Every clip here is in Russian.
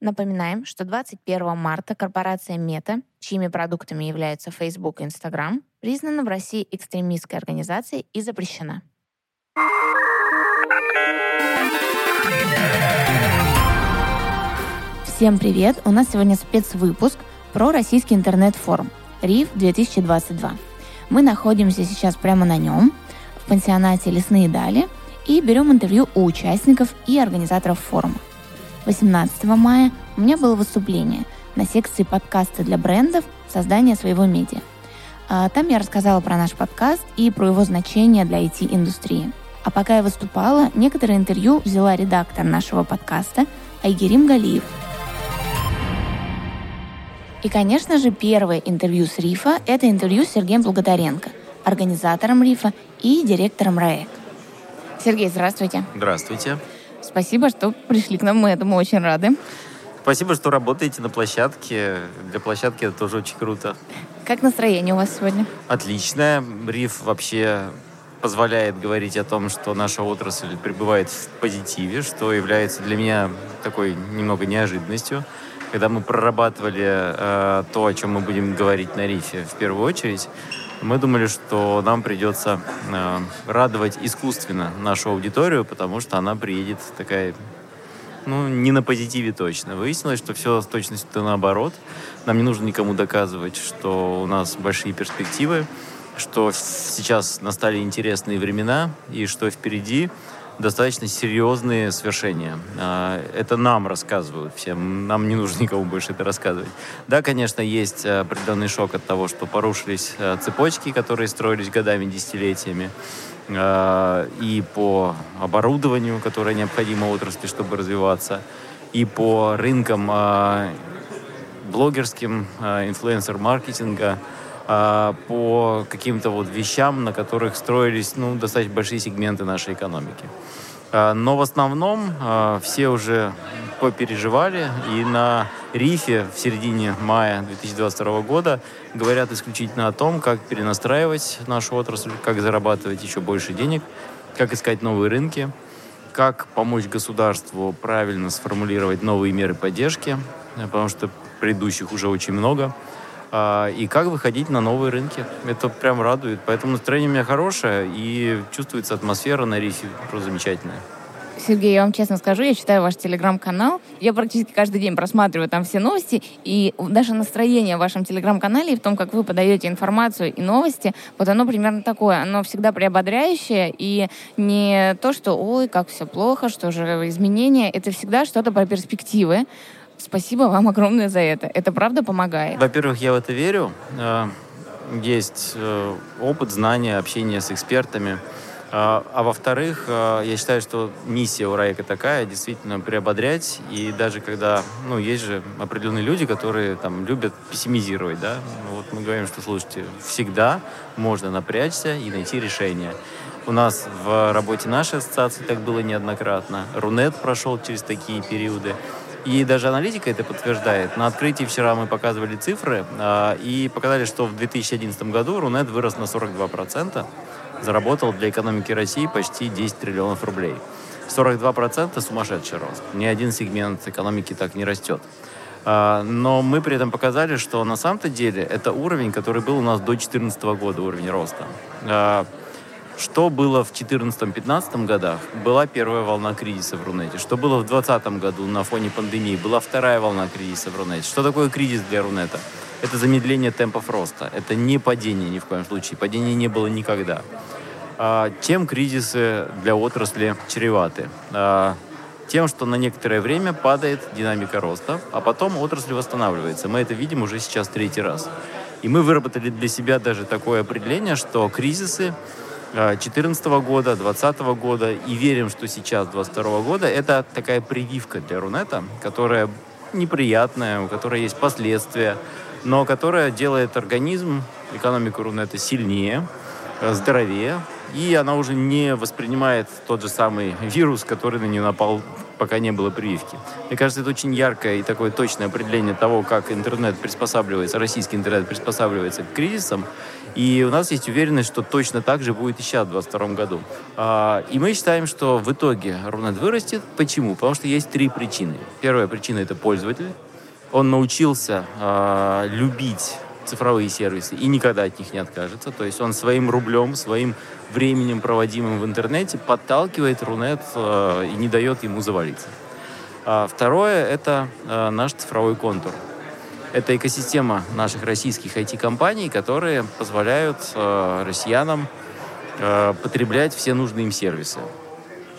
Напоминаем, что 21 марта корпорация Мета, чьими продуктами являются Facebook и Instagram, признана в России экстремистской организацией и запрещена. Всем привет! У нас сегодня спецвыпуск про российский интернет-форум РИФ 2022. Мы находимся сейчас прямо на нем, в пансионате «Лесные дали», и берем интервью у участников и организаторов форума. 18 мая у меня было выступление на секции подкаста для брендов создания своего медиа. А, там я рассказала про наш подкаст и про его значение для IT-индустрии. А пока я выступала, некоторые интервью взяла редактор нашего подкаста Айгерим Галиев. И, конечно же, первое интервью с РИФа – это интервью с Сергеем Благодаренко, организатором РИФа и директором РАЭК. Сергей, здравствуйте. Здравствуйте. Спасибо, что пришли к нам, мы этому очень рады. Спасибо, что работаете на площадке. Для площадки это тоже очень круто. Как настроение у вас сегодня? Отличное. Риф вообще позволяет говорить о том, что наша отрасль пребывает в позитиве, что является для меня такой немного неожиданностью. Когда мы прорабатывали э, то, о чем мы будем говорить на рифе в первую очередь, мы думали, что нам придется э, радовать искусственно нашу аудиторию, потому что она приедет такая, ну, не на позитиве точно. Выяснилось, что все с точностью наоборот. Нам не нужно никому доказывать, что у нас большие перспективы, что сейчас настали интересные времена и что впереди достаточно серьезные свершения. А, это нам рассказывают всем, нам не нужно никому больше это рассказывать. Да, конечно, есть определенный шок от того, что порушились а, цепочки, которые строились годами, десятилетиями, а, и по оборудованию, которое необходимо отрасли, чтобы развиваться, и по рынкам блогерским, инфлюенсер-маркетинга, по каким-то вот вещам, на которых строились ну, достаточно большие сегменты нашей экономики. А, но в основном а, все уже попереживали, и на рифе в середине мая 2022 года говорят исключительно о том, как перенастраивать нашу отрасль, как зарабатывать еще больше денег, как искать новые рынки, как помочь государству правильно сформулировать новые меры поддержки, потому что предыдущих уже очень много – а, и как выходить на новые рынки. Это прям радует. Поэтому настроение у меня хорошее, и чувствуется атмосфера на рифе просто замечательная. Сергей, я вам честно скажу, я читаю ваш телеграм-канал. Я практически каждый день просматриваю там все новости. И даже настроение в вашем телеграм-канале и в том, как вы подаете информацию и новости, вот оно примерно такое. Оно всегда приободряющее. И не то, что ой, как все плохо, что же изменения. Это всегда что-то про перспективы. Спасибо вам огромное за это. Это правда помогает. Во-первых, я в это верю. Э, есть э, опыт, знания, общение с экспертами. А, а во-вторых, я считаю, что миссия у Райка такая, действительно приободрять. И даже когда, ну, есть же определенные люди, которые там любят пессимизировать, да. Ну, вот мы говорим, что, слушайте, всегда можно напрячься и найти решение. У нас в работе нашей ассоциации так было неоднократно. Рунет прошел через такие периоды. И даже аналитика это подтверждает. На открытии вчера мы показывали цифры э, и показали, что в 2011 году Рунет вырос на 42%, заработал для экономики России почти 10 триллионов рублей. 42% сумасшедший рост. Ни один сегмент экономики так не растет. А, но мы при этом показали, что на самом-то деле это уровень, который был у нас до 2014 года, уровень роста. Что было в 2014-2015 годах? Была первая волна кризиса в Рунете. Что было в 2020 году на фоне пандемии? Была вторая волна кризиса в Рунете. Что такое кризис для Рунета? Это замедление темпов роста. Это не падение ни в коем случае. Падения не было никогда. А, чем кризисы для отрасли чреваты? А, тем, что на некоторое время падает динамика роста, а потом отрасль восстанавливается. Мы это видим уже сейчас третий раз. И мы выработали для себя даже такое определение, что кризисы 2014 года, 2020 года и верим, что сейчас 2022 года это такая прививка для Рунета, которая неприятная, у которой есть последствия, но которая делает организм, экономику Рунета сильнее, здоровее, и она уже не воспринимает тот же самый вирус, который на нее напал пока не было прививки. Мне кажется, это очень яркое и такое точное определение того, как интернет приспосабливается, российский интернет приспосабливается к кризисам. И у нас есть уверенность, что точно так же будет и сейчас, в 2022 году. А, и мы считаем, что в итоге Рунет вырастет. Почему? Потому что есть три причины. Первая причина – это пользователь. Он научился э, любить цифровые сервисы и никогда от них не откажется. То есть он своим рублем, своим временем, проводимым в интернете, подталкивает Рунет э, и не дает ему завалиться. А второе – это наш цифровой контур. Это экосистема наших российских IT-компаний, которые позволяют э, россиянам э, потреблять все нужные им сервисы.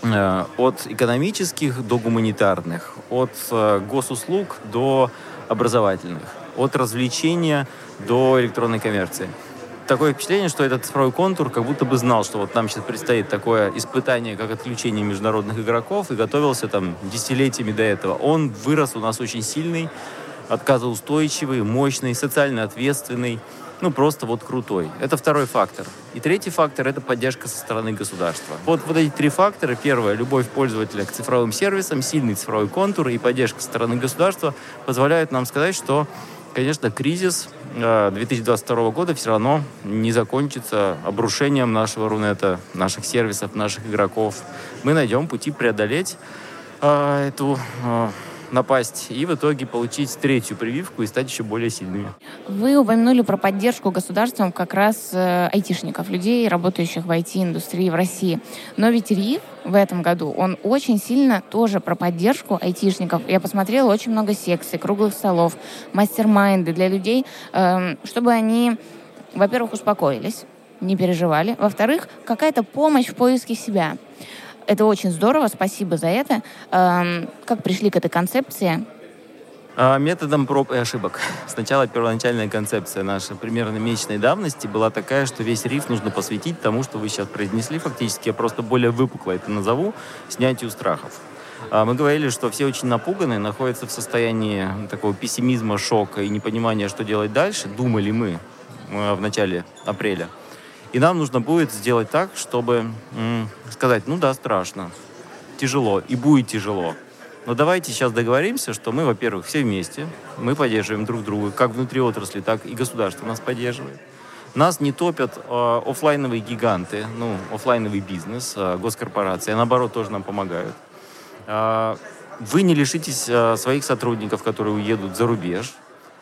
Э, от экономических до гуманитарных, от э, госуслуг до образовательных, от развлечения до электронной коммерции. Такое впечатление, что этот цифровой контур как будто бы знал, что вот нам сейчас предстоит такое испытание, как отключение международных игроков, и готовился там десятилетиями до этого. Он вырос у нас очень сильный, отказоустойчивый, мощный, социально ответственный, ну, просто вот крутой. Это второй фактор. И третий фактор – это поддержка со стороны государства. Вот, вот эти три фактора. Первое – любовь пользователя к цифровым сервисам, сильный цифровой контур и поддержка со стороны государства позволяют нам сказать, что, конечно, кризис 2022 э, года все равно не закончится обрушением нашего Рунета, наших сервисов, наших игроков. Мы найдем пути преодолеть э, эту э, напасть и в итоге получить третью прививку и стать еще более сильными. Вы упомянули про поддержку государством как раз э, айтишников, людей, работающих в IT-индустрии в России. Но ведь РИФ в этом году, он очень сильно тоже про поддержку айтишников. Я посмотрела очень много секций, круглых столов, мастер-майнды для людей, э, чтобы они, во-первых, успокоились, не переживали. Во-вторых, какая-то помощь в поиске себя. Это очень здорово, спасибо за это. Эм, как пришли к этой концепции? А, методом проб и ошибок. Сначала первоначальная концепция наша примерно месячной давности была такая, что весь риф нужно посвятить тому, что вы сейчас произнесли фактически. Я просто более выпукло это назову, снятию страхов. А, мы говорили, что все очень напуганы, находятся в состоянии такого пессимизма, шока и непонимания, что делать дальше. Думали мы э, в начале апреля. И нам нужно будет сделать так, чтобы сказать, ну да, страшно, тяжело, и будет тяжело. Но давайте сейчас договоримся, что мы, во-первых, все вместе, мы поддерживаем друг друга, как внутри отрасли, так и государство нас поддерживает. Нас не топят э, офлайновые гиганты, ну, офлайновый бизнес, э, госкорпорации, а наоборот тоже нам помогают. Э, вы не лишитесь э, своих сотрудников, которые уедут за рубеж,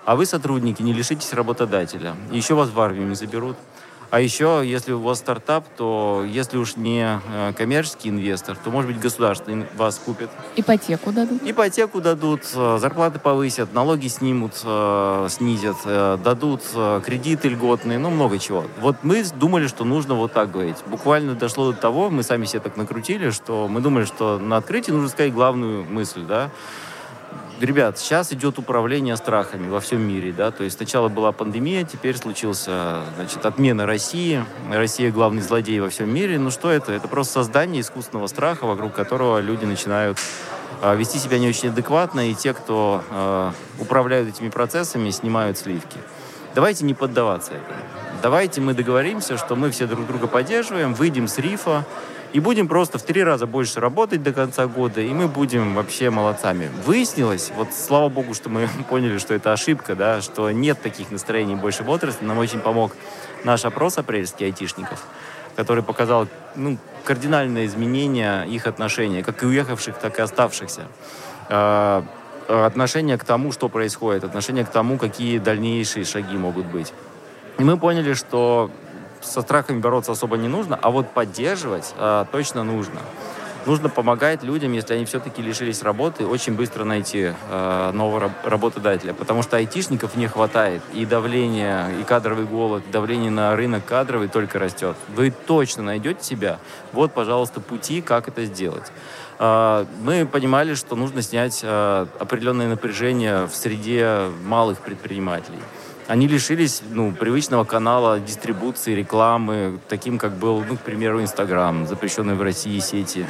а вы, сотрудники, не лишитесь работодателя. Еще вас в армию не заберут. А еще, если у вас стартап, то если уж не э, коммерческий инвестор, то, может быть, государство вас купит. Ипотеку дадут? Ипотеку дадут, э, зарплаты повысят, налоги снимут, э, снизят, дадут кредиты льготные, ну, много чего. Вот мы думали, что нужно вот так говорить. Буквально дошло до того, мы сами себе так накрутили, что мы думали, что на открытии нужно сказать главную мысль, да, ребят, сейчас идет управление страхами во всем мире, да, то есть сначала была пандемия, теперь случился, значит, отмена России, Россия главный злодей во всем мире, ну что это? Это просто создание искусственного страха, вокруг которого люди начинают э, вести себя не очень адекватно, и те, кто э, управляют этими процессами, снимают сливки. Давайте не поддаваться этому. Давайте мы договоримся, что мы все друг друга поддерживаем, выйдем с рифа, и будем просто в три раза больше работать до конца года, и мы будем вообще молодцами. Выяснилось, вот слава богу, что мы поняли, что это ошибка, да, что нет таких настроений больше в отрасли. Нам очень помог наш опрос апрельский айтишников, который показал ну, кардинальное изменение их отношения, как и уехавших, так и оставшихся. А, отношение к тому, что происходит, отношение к тому, какие дальнейшие шаги могут быть. И мы поняли, что со страхами бороться особо не нужно, а вот поддерживать э, точно нужно. Нужно помогать людям, если они все-таки лишились работы, очень быстро найти э, нового работодателя, потому что айтишников не хватает, и давление, и кадровый голод, давление на рынок кадровый только растет. Вы точно найдете себя. Вот, пожалуйста, пути, как это сделать. Э, мы понимали, что нужно снять определенное напряжение в среде малых предпринимателей они лишились ну, привычного канала дистрибуции, рекламы, таким, как был, ну, к примеру, Инстаграм, запрещенный в России сети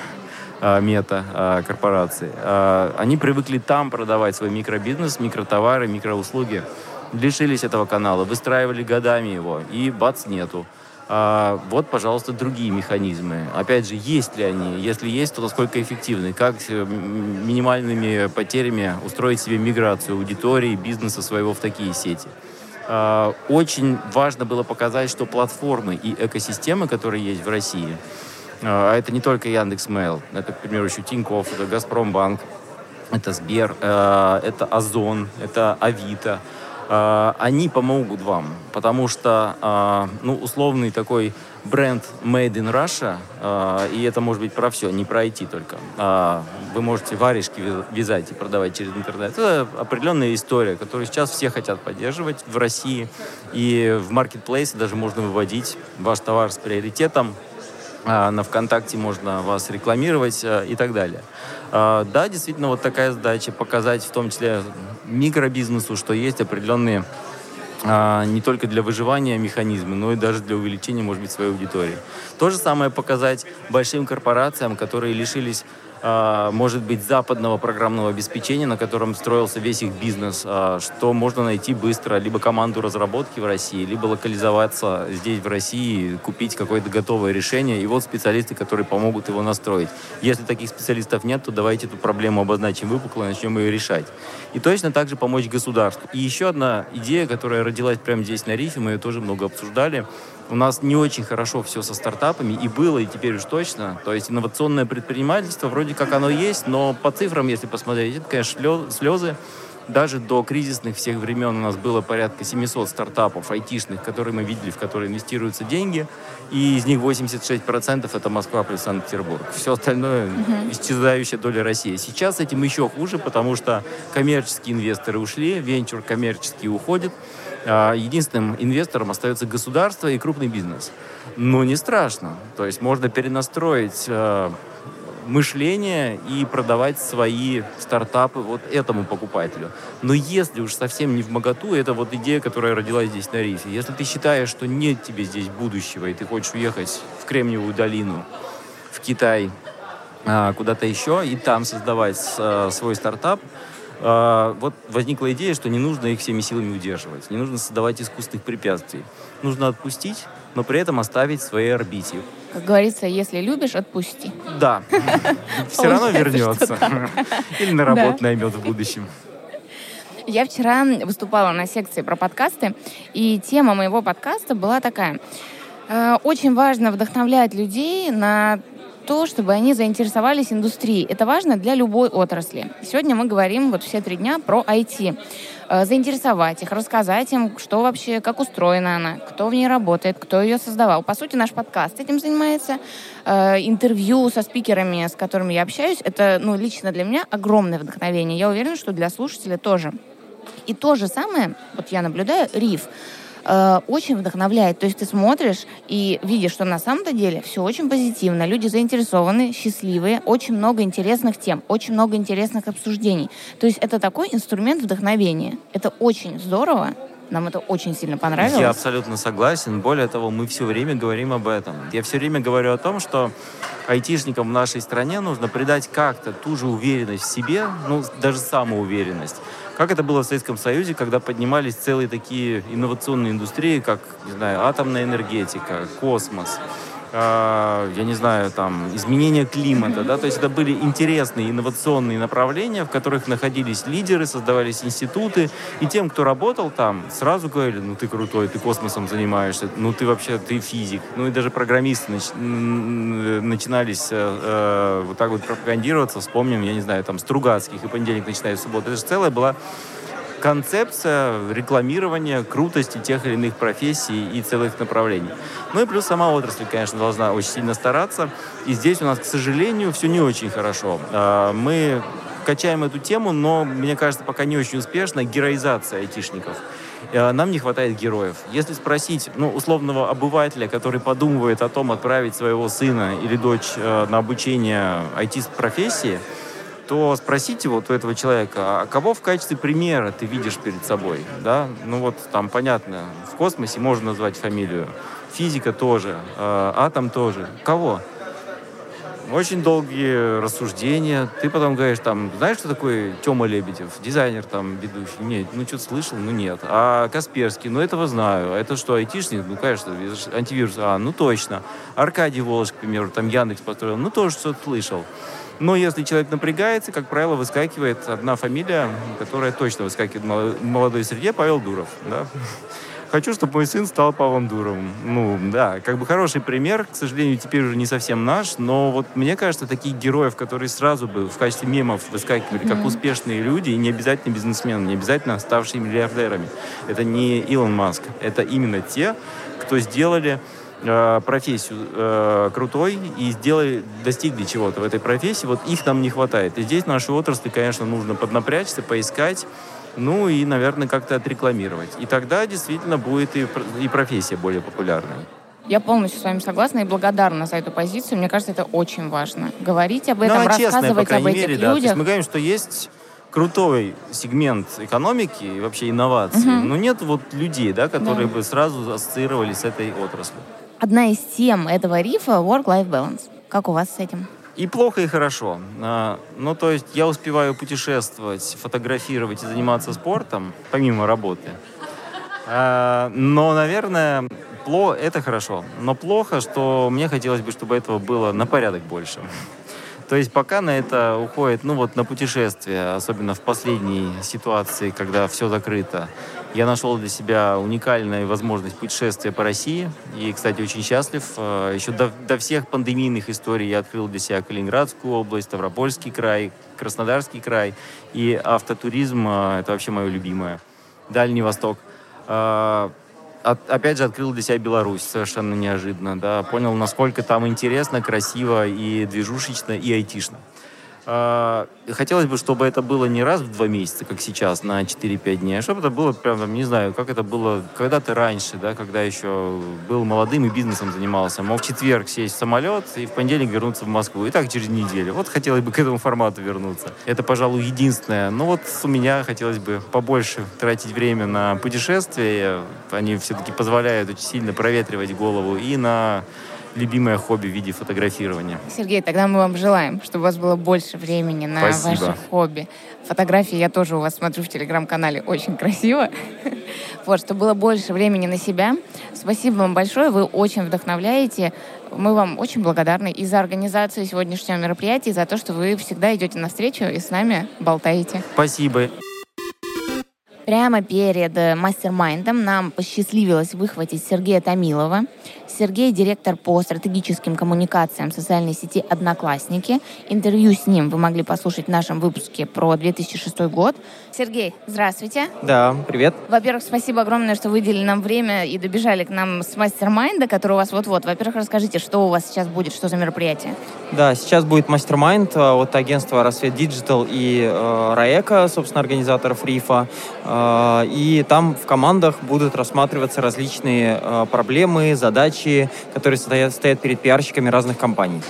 а, мета а, корпорации. А, они привыкли там продавать свой микробизнес, микротовары, микроуслуги. Лишились этого канала, выстраивали годами его, и бац, нету. Вот, пожалуйста, другие механизмы. Опять же, есть ли они? Если есть, то насколько эффективны? Как минимальными потерями устроить себе миграцию аудитории, бизнеса своего в такие сети? А, очень важно было показать, что платформы и экосистемы, которые есть в России, а это не только Яндекс.Мейл, это, к примеру, еще Тинькофф, это Газпромбанк, это Сбер, это Озон, это Авито – они помогут вам, потому что, а, ну, условный такой бренд Made in Russia, а, и это может быть про все, не про IT только. Вы можете варежки вязать и продавать через интернет. Это определенная история, которую сейчас все хотят поддерживать в России. И в маркетплейсе даже можно выводить ваш товар с приоритетом, на ВКонтакте можно вас рекламировать и так далее. Да, действительно, вот такая задача показать в том числе микробизнесу, что есть определенные а, не только для выживания механизмы, но и даже для увеличения, может быть, своей аудитории. То же самое показать большим корпорациям, которые лишились а, может быть, западного программного обеспечения, на котором строился весь их бизнес, а, что можно найти быстро, либо команду разработки в России, либо локализоваться здесь, в России, купить какое-то готовое решение, и вот специалисты, которые помогут его настроить. Если таких специалистов нет, то давайте эту проблему обозначим выпукло начнем ее решать. И точно так же помочь государству. И еще одна идея, которая родилась прямо здесь на Рифе, мы ее тоже много обсуждали, у нас не очень хорошо все со стартапами, и было, и теперь уж точно. То есть инновационное предпринимательство, вроде как оно есть, но по цифрам, если посмотреть, это, конечно, слезы. Даже до кризисных всех времен у нас было порядка 700 стартапов айтишных, которые мы видели, в которые инвестируются деньги, и из них 86% это Москва плюс Санкт-Петербург. Все остальное uh-huh. исчезающая доля России. Сейчас этим еще хуже, потому что коммерческие инвесторы ушли, венчур коммерческий уходит, единственным инвестором остается государство и крупный бизнес. Но не страшно. То есть можно перенастроить а, мышление и продавать свои стартапы вот этому покупателю. Но если уж совсем не в моготу, это вот идея, которая родилась здесь на рифе. Если ты считаешь, что нет тебе здесь будущего, и ты хочешь уехать в Кремниевую долину, в Китай, а, куда-то еще, и там создавать свой стартап, а, вот возникла идея, что не нужно их всеми силами удерживать, не нужно создавать искусственных препятствий. Нужно отпустить, но при этом оставить в своей орбите. Как говорится, если любишь, отпусти. Да. Все равно вернется. Или на работу наймет в будущем. Я вчера выступала на секции про подкасты, и тема моего подкаста была такая. Э, очень важно вдохновлять людей на то, чтобы они заинтересовались индустрией. Это важно для любой отрасли. Сегодня мы говорим вот все три дня про IT. Э, заинтересовать их, рассказать им, что вообще, как устроена она, кто в ней работает, кто ее создавал. По сути, наш подкаст этим занимается. Э, интервью со спикерами, с которыми я общаюсь, это ну, лично для меня огромное вдохновение. Я уверена, что для слушателя тоже. И то же самое, вот я наблюдаю, Риф. Э, очень вдохновляет. То есть ты смотришь и видишь, что на самом-то деле все очень позитивно. Люди заинтересованы, счастливые, очень много интересных тем, очень много интересных обсуждений. То есть это такой инструмент вдохновения. Это очень здорово. Нам это очень сильно понравилось. Я абсолютно согласен. Более того, мы все время говорим об этом. Я все время говорю о том, что айтишникам в нашей стране нужно придать как-то ту же уверенность в себе, ну, даже самоуверенность, как это было в Советском Союзе, когда поднимались целые такие инновационные индустрии, как, не знаю, атомная энергетика, космос, э, я не знаю, там, изменение климата, да, то есть это были интересные инновационные направления, в которых находились лидеры, создавались институты, и тем, кто работал там, сразу говорили, ну ты крутой, ты космосом занимаешься, ну ты вообще, ты физик, ну и даже программисты нач... начинались э, э, вот так вот пропагандироваться, вспомним, я не знаю, там, Стругацких, и понедельник начинает суббота, это же целая была концепция рекламирования крутости тех или иных профессий и целых направлений. Ну и плюс сама отрасль, конечно, должна очень сильно стараться. И здесь у нас, к сожалению, все не очень хорошо. А, мы качаем эту тему, но, мне кажется, пока не очень успешно. Героизация айтишников. А, нам не хватает героев. Если спросить ну, условного обывателя, который подумывает о том, отправить своего сына или дочь э, на обучение IT-профессии, то спросите вот у этого человека, а кого в качестве примера ты видишь перед собой, да? Ну вот там понятно, в космосе можно назвать фамилию, физика тоже, э, атом тоже. Кого? очень долгие рассуждения. Ты потом говоришь, там, знаешь, что такое Тёма Лебедев, дизайнер там ведущий? Нет, ну что-то слышал, ну нет. А Касперский, ну этого знаю. А это что, айтишник? Ну, конечно, антивирус. А, ну точно. Аркадий Волос, к примеру, там Яндекс построил, ну тоже что-то слышал. Но если человек напрягается, как правило, выскакивает одна фамилия, которая точно выскакивает в молодой среде, Павел Дуров. Да? Хочу, чтобы мой сын стал Павлом Дуровым. Ну, да, как бы хороший пример, к сожалению, теперь уже не совсем наш, но вот мне кажется, таких героев, которые сразу бы в качестве мемов выскакивали, как успешные люди, и не обязательно бизнесмены, не обязательно ставшие миллиардерами. Это не Илон Маск, это именно те, кто сделали э, профессию э, крутой и сделали, достигли чего-то в этой профессии, вот их нам не хватает. И здесь нашей отрасли, конечно, нужно поднапрячься, поискать, ну и, наверное, как-то отрекламировать. И тогда действительно будет и, и профессия более популярной. Я полностью с вами согласна и благодарна за эту позицию. Мне кажется, это очень важно. Говорить об этом, ну, рассказывать честная, об этих мере, людях. Да. То есть мы говорим, что есть крутой сегмент экономики и вообще инноваций, угу. но нет вот людей, да, которые да. бы сразу ассоциировали с этой отраслью. Одна из тем этого рифа — work-life balance. Как у вас с этим? И плохо, и хорошо. А, ну, то есть я успеваю путешествовать, фотографировать и заниматься спортом, помимо работы. А, но, наверное, это хорошо. Но плохо, что мне хотелось бы, чтобы этого было на порядок больше. То есть пока на это уходит, ну вот на путешествие, особенно в последней ситуации, когда все закрыто, я нашел для себя уникальную возможность путешествия по России. И, кстати, очень счастлив. Э, Еще до, до всех пандемийных историй я открыл для себя Калининградскую область, Ставропольский край, Краснодарский край. И автотуризм э, — это вообще мое любимое. Дальний Восток. Э, опять же, открыл для себя Беларусь совершенно неожиданно. Да. Понял, насколько там интересно, красиво и движушечно, и айтишно. А, хотелось бы, чтобы это было не раз в два месяца, как сейчас, на 4-5 дней, а чтобы это было прям, не знаю, как это было когда-то раньше, да, когда еще был молодым и бизнесом занимался. Мог в четверг сесть в самолет и в понедельник вернуться в Москву. И так через неделю. Вот хотелось бы к этому формату вернуться. Это, пожалуй, единственное. Но вот у меня хотелось бы побольше тратить время на путешествия. Они все-таки позволяют очень сильно проветривать голову и на любимое хобби в виде фотографирования. Сергей, тогда мы вам желаем, чтобы у вас было больше времени на Спасибо. ваше хобби. Фотографии я тоже у вас смотрю в телеграм-канале, очень красиво. Вот, чтобы было больше времени на себя. Спасибо вам большое, вы очень вдохновляете. Мы вам очень благодарны и за организацию сегодняшнего мероприятия, и за то, что вы всегда идете навстречу и с нами болтаете. Спасибо. Прямо перед мастер-майндом нам посчастливилось выхватить Сергея Томилова. Сергей – директор по стратегическим коммуникациям социальной сети «Одноклассники». Интервью с ним вы могли послушать в нашем выпуске про 2006 год. Сергей, здравствуйте. Да, привет. Во-первых, спасибо огромное, что выделили нам время и добежали к нам с mastermind а, который у вас вот-вот. Во-первых, расскажите, что у вас сейчас будет, что за мероприятие? Да, сейчас будет mastermind э, от агентства «Рассвет Digital» и э, «РАЭКа», собственно, организаторов РИФа. Э, а, и там в командах будут рассматриваться различные а, проблемы, задачи, которые стоят, стоят перед пиарщиками разных компаний.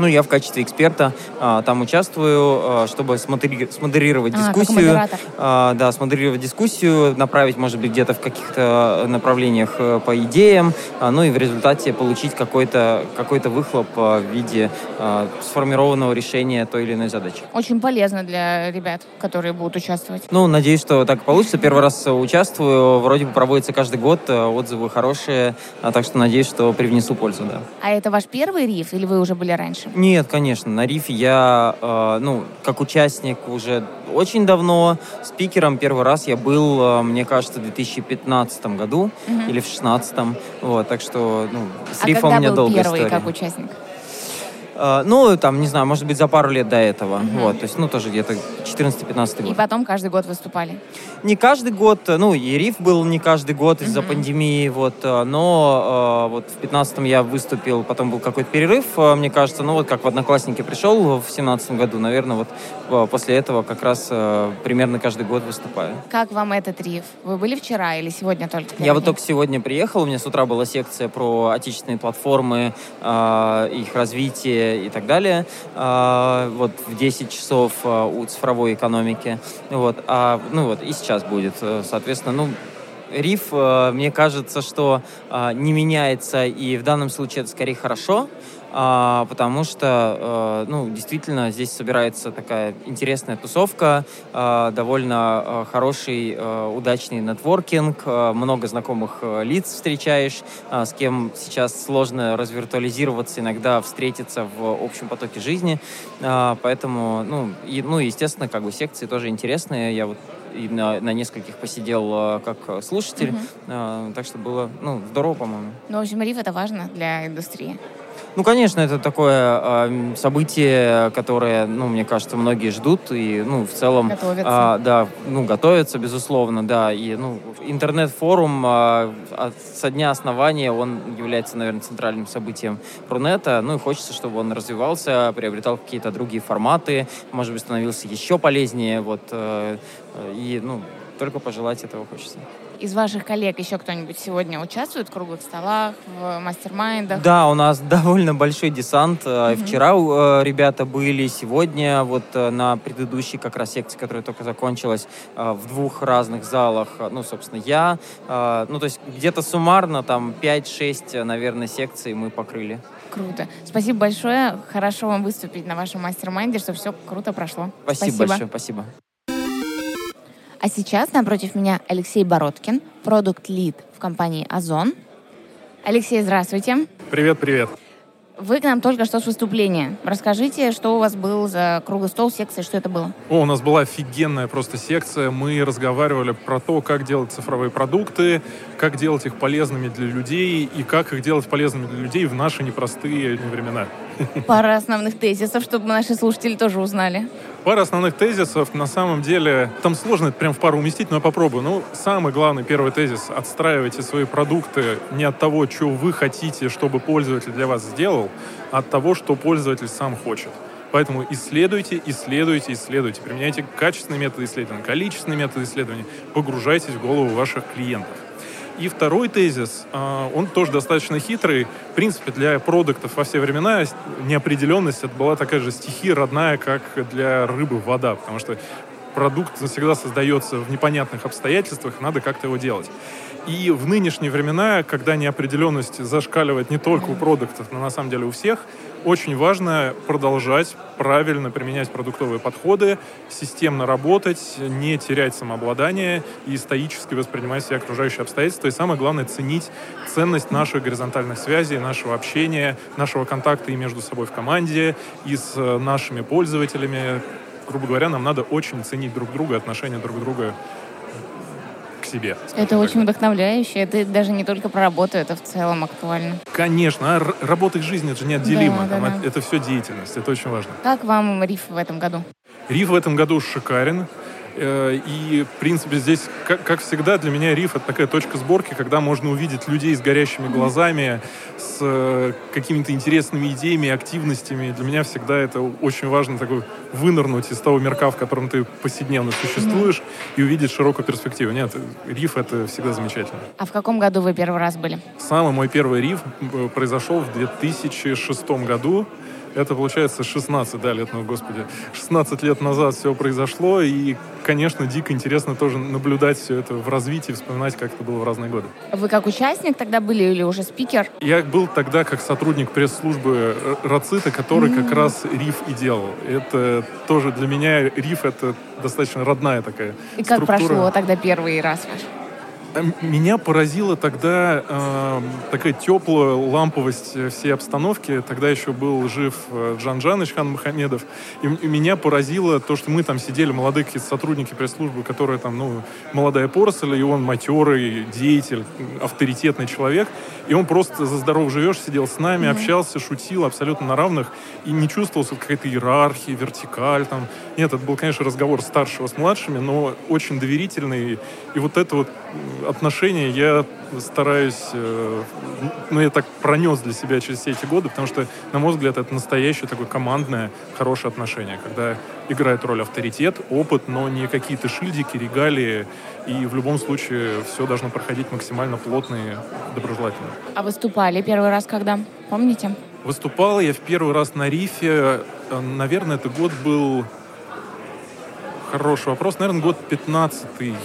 Ну, я в качестве эксперта а, там участвую, а, чтобы смодери- смодерировать а, дискуссию. А, да, смодерировать дискуссию, направить, может быть, где-то в каких-то направлениях а, по идеям, а, ну и в результате получить какой-то какой выхлоп а, в виде а, сформированного решения той или иной задачи. Очень полезно для ребят, которые будут участвовать. Ну, надеюсь, что так получится. Первый раз участвую. Вроде бы проводится каждый год, отзывы хорошие, а так что надеюсь, что привнесу пользу, да. А это ваш первый риф или вы уже были раньше? Нет, конечно. На рифе я, э, ну, как участник уже очень давно. Спикером первый раз я был, э, мне кажется, в 2015 году угу. или в 2016. Вот, так что, ну, с а рифом у меня долгая первый история. как участник? Uh, ну, там, не знаю, может быть, за пару лет до этого. Mm-hmm. Вот, то есть, ну, тоже где-то 14-15 год. И потом каждый год выступали? Не каждый год, ну, и риф был не каждый год из-за mm-hmm. пандемии, вот, э, но вот в 15-м я выступил, потом был какой-то перерыв, мне кажется, ну, вот как в Одноклассники пришел в 17 году, наверное, вот после этого как раз примерно каждый год выступаю. Как вам этот риф? Вы были вчера или сегодня только? Я вот только сегодня приехал, у меня с утра была секция про отечественные платформы, их развитие, и так далее. А, вот в 10 часов а, у цифровой экономики. Вот, а, ну вот и сейчас будет, э, соответственно, ну, риф, э, мне кажется, что не меняется, и в данном случае это скорее хорошо, а, потому что, э, ну, действительно, здесь собирается такая интересная тусовка, э, довольно э, хороший, удачный нетворкинг, много знакомых лиц встречаешь, с кем сейчас сложно развиртуализироваться, иногда встретиться в общем потоке жизни, поэтому, ну, и, ну, естественно, как бы секции тоже интересные, я вот и на, на нескольких посидел как слушатель, э, так что было, ну, здорово, по-моему. Ну, в общем, риф это важно для индустрии. Ну, конечно, это такое э, событие, которое, ну, мне кажется, многие ждут и, ну, в целом, Готовятся. а, да, ну, готовятся, безусловно, да, и, ну, интернет-форум а, от- со дня основания, он является, наверное, центральным событием Рунета, ну, и хочется, чтобы он развивался, приобретал какие-то другие форматы, может быть, становился еще полезнее, вот, э, э, и, ну, только пожелать этого хочется. Из ваших коллег еще кто-нибудь сегодня участвует в круглых столах, в мастер-майндах? Да, у нас довольно большой десант. Мгм. Вчера э, ребята были, сегодня вот э, на предыдущей как раз секции, которая только закончилась, в двух разных залах. Ну, собственно, я. Ну, то есть где-то суммарно там 5-6, э, наверное, секций мы покрыли. Круто. Спасибо большое. Хорошо вам выступить на вашем mastermind е, чтобы все круто прошло. Спасибо, большое, спасибо. А сейчас напротив меня Алексей Бородкин, product lead в компании «Ozon». Алексей, здравствуйте. Привет, привет. Вы к нам только что с выступления. Расскажите, что у вас был за круглый стол, секция, что это было? О, у нас была офигенная просто секция. Мы разговаривали про то, как делать цифровые продукты, как делать их полезными для людей и как их делать полезными для людей в наши непростые времена. Пара основных тезисов, чтобы наши слушатели тоже узнали. Пара основных тезисов. На самом деле, там сложно это прям в пару уместить, но я попробую. Ну, самый главный первый тезис. Отстраивайте свои продукты не от того, что вы хотите, чтобы пользователь для вас сделал, а от того, что пользователь сам хочет. Поэтому исследуйте, исследуйте, исследуйте. Применяйте качественные методы исследования, количественные методы исследования. Погружайтесь в голову ваших клиентов. И второй тезис, а, он тоже достаточно хитрый. В принципе, для продуктов во все времена неопределенность это была такая же стихия родная, как для рыбы вода, потому что продукт всегда создается в непонятных обстоятельствах, надо как-то его делать. И в нынешние времена, когда неопределенность зашкаливает не только у продуктов, но на самом деле у всех, очень важно продолжать правильно применять продуктовые подходы, системно работать, не терять самообладание и стоически воспринимать все окружающие обстоятельства. И самое главное, ценить ценность наших горизонтальных связей, нашего общения, нашего контакта и между собой в команде, и с э, нашими пользователями. Грубо говоря, нам надо очень ценить друг друга, отношения друг к себе. Это очень вдохновляюще. Это даже не только про работу, это в целом актуально. Конечно, а работа и жизнь это же неотделимо. Да, да, да. Это все деятельность, это очень важно. Как вам риф в этом году? Риф в этом году шикарен. Э, И, в принципе, здесь, как, как всегда, для меня риф — это такая точка сборки, когда можно увидеть людей с горящими глазами, с э, какими-то интересными идеями, активностями. Для меня всегда это очень важно такой вынырнуть из того мирка, в котором ты повседневно существуешь, и увидеть широкую перспективу. Нет, риф — это всегда замечательно. А в каком году вы первый раз были? Самый мой первый риф э, произошел в 2006 году. Это, получается, 16, да, лет, ну, господи, 16 лет назад все произошло, и, конечно, дико интересно тоже наблюдать все это в развитии, вспоминать, как это было в разные годы. Вы как участник тогда были или уже спикер? Я был тогда как сотрудник пресс-службы Рацита, который как раз риф и делал. Это тоже для меня риф — это достаточно родная такая И как структура. прошло тогда первый раз ваш? А Меня поразила тогда э, такая теплая ламповость э, всей обстановки. Тогда еще был жив э, Джан Джаныч Хан Мухамедов. И, и меня поразило то, что мы там сидели, молодые сотрудники пресс-службы, которые там, ну, молодая поросль, и он матерый, деятель, авторитетный человек. И он просто за здоров живешь, сидел с нами, общался, шутил абсолютно на равных. И не чувствовался какая-то иерархия, вертикаль там. Нет, это был, конечно, разговор старшего с младшими, но очень доверительный. И вот это вот отношение я стараюсь, э, ну, я так пронес для себя через все эти годы, потому что, на мой взгляд, это настоящее такое командное, хорошее отношение, когда играет роль авторитет, опыт, но не какие-то шильдики, регалии, и в любом случае все должно проходить максимально плотно и доброжелательно. А выступали первый раз когда? Помните? Выступал я в первый раз на рифе, э, наверное, это год был... Хороший вопрос. Наверное, год 15-й.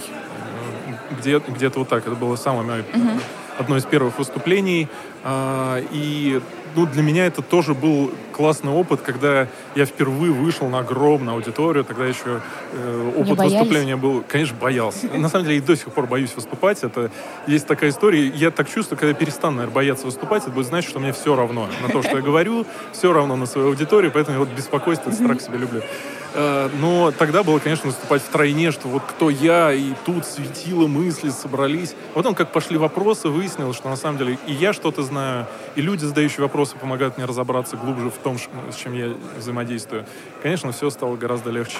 Где, где-то вот так. Это было самое мое одно из первых выступлений. А, и ну, для меня это тоже был классный опыт, когда я впервые вышел на огромную аудиторию, тогда еще э, опыт выступления был, конечно, боялся. На самом деле, и до сих пор боюсь выступать. Это есть такая история. Я так чувствую, когда я перестану, наверное, бояться выступать, это будет значить, что мне все равно на то, что я говорю, все равно на свою аудиторию, поэтому я вот беспокойство, страх себя люблю. Э, но тогда было, конечно, наступать в тройне, что вот кто я, и тут светило мысли собрались. А потом, как пошли вопросы, выяснилось, что на самом деле и я что-то знаю, и люди, задающие вопросы, помогают мне разобраться глубже в том, с чем я взаимодействую. Конечно, все стало гораздо легче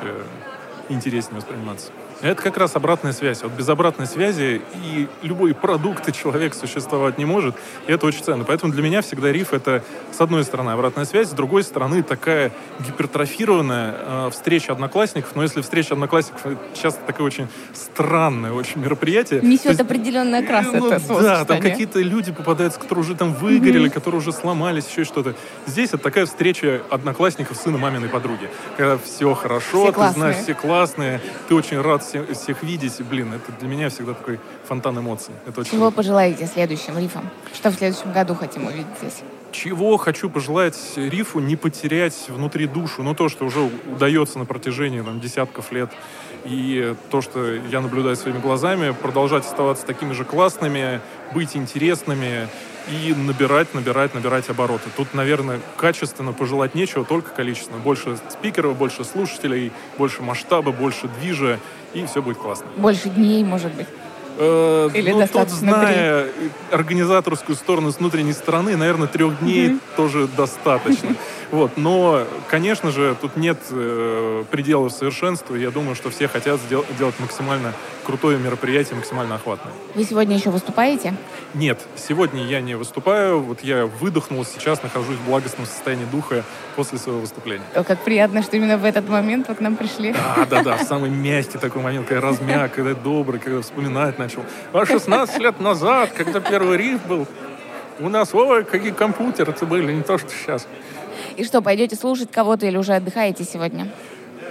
интереснее восприниматься. Это как раз обратная связь. Вот без обратной связи и любой продукт и человек существовать не может. И это очень ценно. Поэтому для меня всегда риф — это, с одной стороны, обратная связь, с другой стороны, такая гипертрофированная э, встреча одноклассников. Но если встреча одноклассников часто такое очень странное очень мероприятие. Несет есть, определенный окрас ну, это Да, там какие-то люди попадаются, которые уже там выгорели, mm-hmm. которые уже сломались, еще что-то. Здесь это такая встреча одноклассников сына маминой подруги. Когда все хорошо, все ты классные. знаешь, все классные, ты очень рад всех, всех видеть. Блин, это для меня всегда такой фонтан эмоций. Это очень Чего пожелаете следующим рифам? Что в следующем году хотим увидеть здесь? Чего хочу пожелать рифу не потерять внутри душу, ну то, что уже удается на протяжении там, десятков лет, и то, что я наблюдаю своими глазами, продолжать оставаться такими же классными, быть интересными и набирать, набирать, набирать обороты. Тут, наверное, качественно пожелать нечего, только количественно. Больше спикеров, больше слушателей, больше масштаба, больше движа, и все будет классно. Больше дней, может быть. Э, Или ну, тут, зная три? организаторскую сторону с внутренней стороны, наверное, трех дней mm-hmm. тоже достаточно. Вот. Но, конечно же, тут нет э, пределов совершенства. Я думаю, что все хотят сдел- делать максимально крутое мероприятие, максимально охватное. Вы сегодня еще выступаете? Нет, сегодня я не выступаю. Вот я выдохнул, сейчас нахожусь в благостном состоянии духа после своего выступления. О, как приятно, что именно в этот момент вы к нам пришли. Да, да, да, в самый мягкий такой момент, когда размяк, когда добрый, когда вспоминать начал. А 16 лет назад, когда первый риф был, у нас, ой, какие компьютеры-то были, не то, что сейчас. И что, пойдете слушать кого-то или уже отдыхаете сегодня?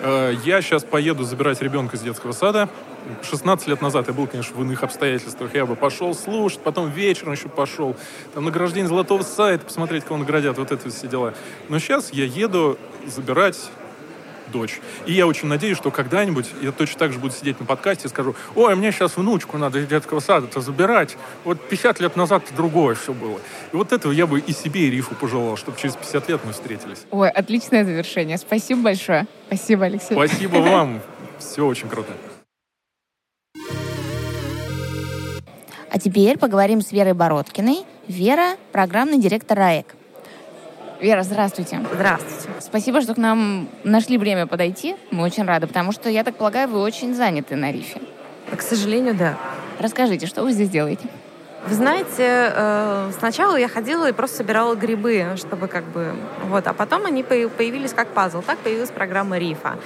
Э, я сейчас поеду забирать ребенка из детского сада. 16 лет назад я был, конечно, в иных обстоятельствах. Я бы пошел слушать, потом вечером еще пошел. Там награждение золотого сайта, посмотреть, кого наградят, вот это все дела. Но сейчас я еду забирать дочь. И я очень надеюсь, что когда-нибудь я точно так же буду сидеть на подкасте и скажу, ой, мне сейчас внучку надо из детского сада-то забирать. Вот 50 лет назад другое все было. И вот этого я бы и себе, и Рифу пожелал, чтобы через 50 лет мы встретились. Ой, отличное завершение. Спасибо большое. Спасибо, Алексей. Спасибо вам. Все очень круто. А теперь поговорим с Верой Бородкиной. Вера – программный директор РАЭК. Вера, здравствуйте. Здравствуйте. Спасибо, что к нам нашли время подойти. Мы очень рады, потому что, я так полагаю, вы очень заняты на рифе. К сожалению, да. Расскажите, что вы здесь делаете? Вы знаете, э, сначала я ходила и просто собирала грибы, чтобы как бы... Вот, а потом они появились как пазл. Так появилась программа Рифа.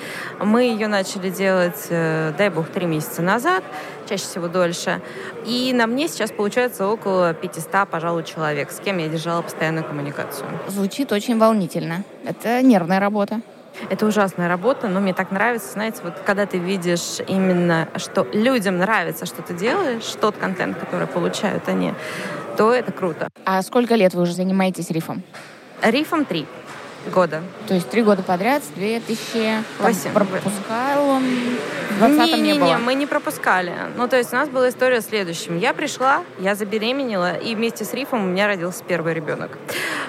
Мы ее начали делать, э, дай бог, три месяца назад, чаще всего дольше. И на мне сейчас получается около 500, пожалуй, человек, с кем я держала постоянную коммуникацию. Звучит очень волнительно. Это нервная работа. Это ужасная работа, но мне так нравится, знаете, вот когда ты видишь именно, что людям нравится, что ты делаешь, тот контент, который получают они, то это круто. А сколько лет вы уже занимаетесь рифом? Рифом три года. То есть три года подряд, с 2008. пропускал он, в 20 не, не, не было? Не, мы не пропускали. Ну, то есть у нас была история следующим. Я пришла, я забеременела, и вместе с Рифом у меня родился первый ребенок.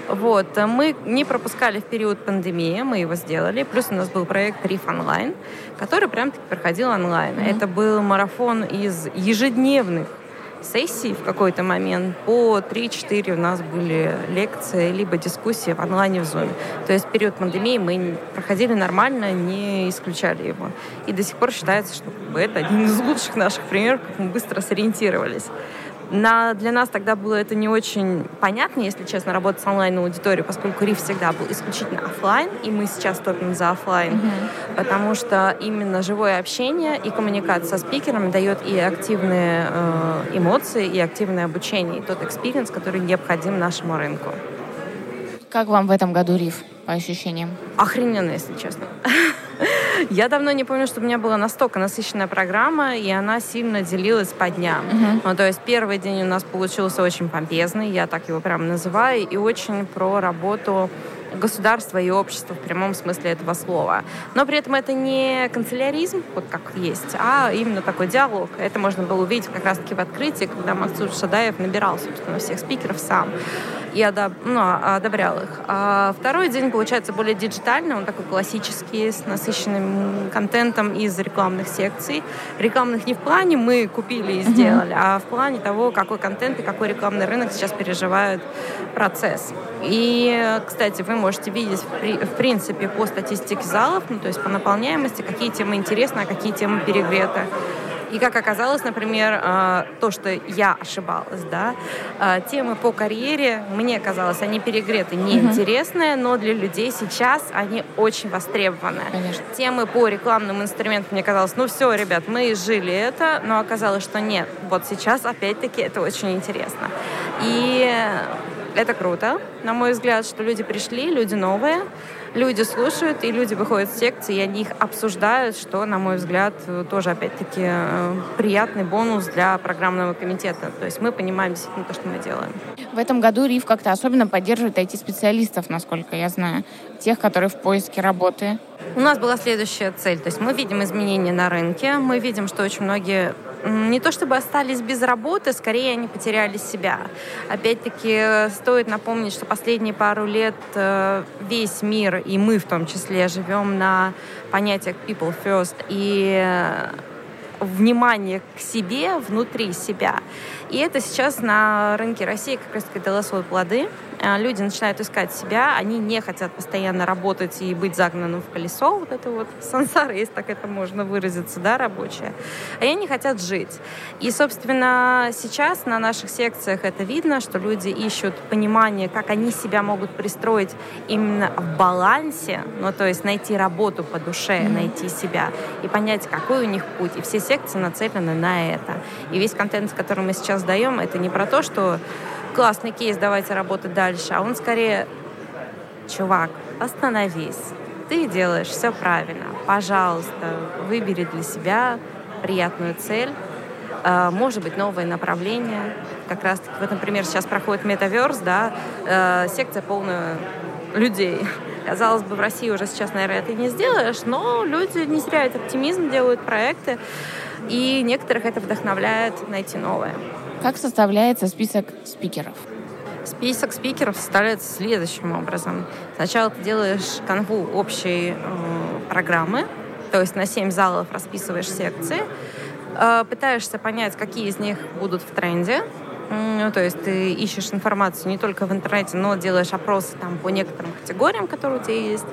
Вот. Мы не пропускали в период пандемии, мы его сделали. Плюс у нас был проект Риф онлайн, который прям-таки проходил онлайн. Mm-hmm. Это был марафон из ежедневных сессий в какой-то момент. По 3-4 у нас были лекции, либо дискуссии в онлайне в Zoom. То есть период пандемии мы проходили нормально, не исключали его. И до сих пор считается, что это один из лучших наших примеров, как мы быстро сориентировались. На, для нас тогда было это не очень понятно, если честно, работать с онлайн-аудиторией, поскольку РИФ всегда был исключительно офлайн, и мы сейчас топим за офлайн, mm-hmm. потому что именно живое общение и коммуникация со спикерами дает и активные э, эмоции, и активное обучение, и тот experience, который необходим нашему рынку. Как вам в этом году РИФ, по ощущениям? Охрененно, если честно. Я давно не помню, чтобы у меня была настолько насыщенная программа, и она сильно делилась по дням. Uh-huh. Ну, то есть первый день у нас получился очень помпезный, я так его прямо называю, и очень про работу государства и общества в прямом смысле этого слова. Но при этом это не канцеляризм, вот как есть, а именно такой диалог. Это можно было увидеть как раз-таки в открытии, когда Максут Шадаев набирал, собственно, всех спикеров сам и одоб... ну, одобрял их. А второй день, получается, более диджитальный, он такой классический, с насыщенным контентом из рекламных секций. Рекламных не в плане мы купили и сделали, mm-hmm. а в плане того, какой контент и какой рекламный рынок сейчас переживает процесс. И, кстати, вы можете видеть, в принципе, по статистике залов, ну, то есть по наполняемости, какие темы интересны, а какие темы перегреты. И как оказалось, например, э, то, что я ошибалась, да, э, темы по карьере, мне казалось, они перегреты, неинтересные, но для людей сейчас они очень востребованы. Конечно. Темы по рекламным инструментам, мне казалось, ну все, ребят, мы жили это, но оказалось, что нет. Вот сейчас, опять-таки, это очень интересно. И это круто, на мой взгляд, что люди пришли, люди новые, люди слушают, и люди выходят с секции, и они их обсуждают, что, на мой взгляд, тоже, опять-таки, э, приятный бонус для программного комитета. То есть мы понимаем действительно то, что мы делаем. В этом году РИФ как-то особенно поддерживает IT-специалистов, насколько я знаю, тех, которые в поиске работы. У нас была следующая цель. То есть мы видим изменения на рынке, мы видим, что очень многие не то чтобы остались без работы, скорее они потеряли себя. Опять-таки, стоит напомнить, что последние пару лет э, весь мир, и мы в том числе, живем на понятиях people first и внимание к себе внутри себя. И это сейчас на рынке России как раз таки дало свои плоды. А, люди начинают искать себя, они не хотят постоянно работать и быть загнанным в колесо, вот это вот сансара, если так это можно выразиться, да, рабочая. А они хотят жить. И, собственно, сейчас на наших секциях это видно, что люди ищут понимание, как они себя могут пристроить именно в балансе, ну, то есть найти работу по душе, найти себя и понять, какой у них путь. И все секции нацелены на это. И весь контент, который мы сейчас даем, это не про то, что классный кейс, давайте работать дальше. А он скорее, чувак, остановись. Ты делаешь все правильно. Пожалуйста, выбери для себя приятную цель. А, может быть, новое направление. Как раз таки, вот, например, сейчас проходит метаверс, да, э, секция полная людей. Казалось бы, в России уже сейчас, наверное, это не сделаешь, но люди не теряют оптимизм, делают проекты, и некоторых это вдохновляет найти новое. Как составляется список спикеров? Список спикеров составляется следующим образом. Сначала ты делаешь канву общей э, программы, то есть на 7 залов расписываешь секции, э, пытаешься понять, какие из них будут в тренде, ну, то есть ты ищешь информацию не только в интернете, но делаешь опросы там по некоторым категориям, которые у тебя есть.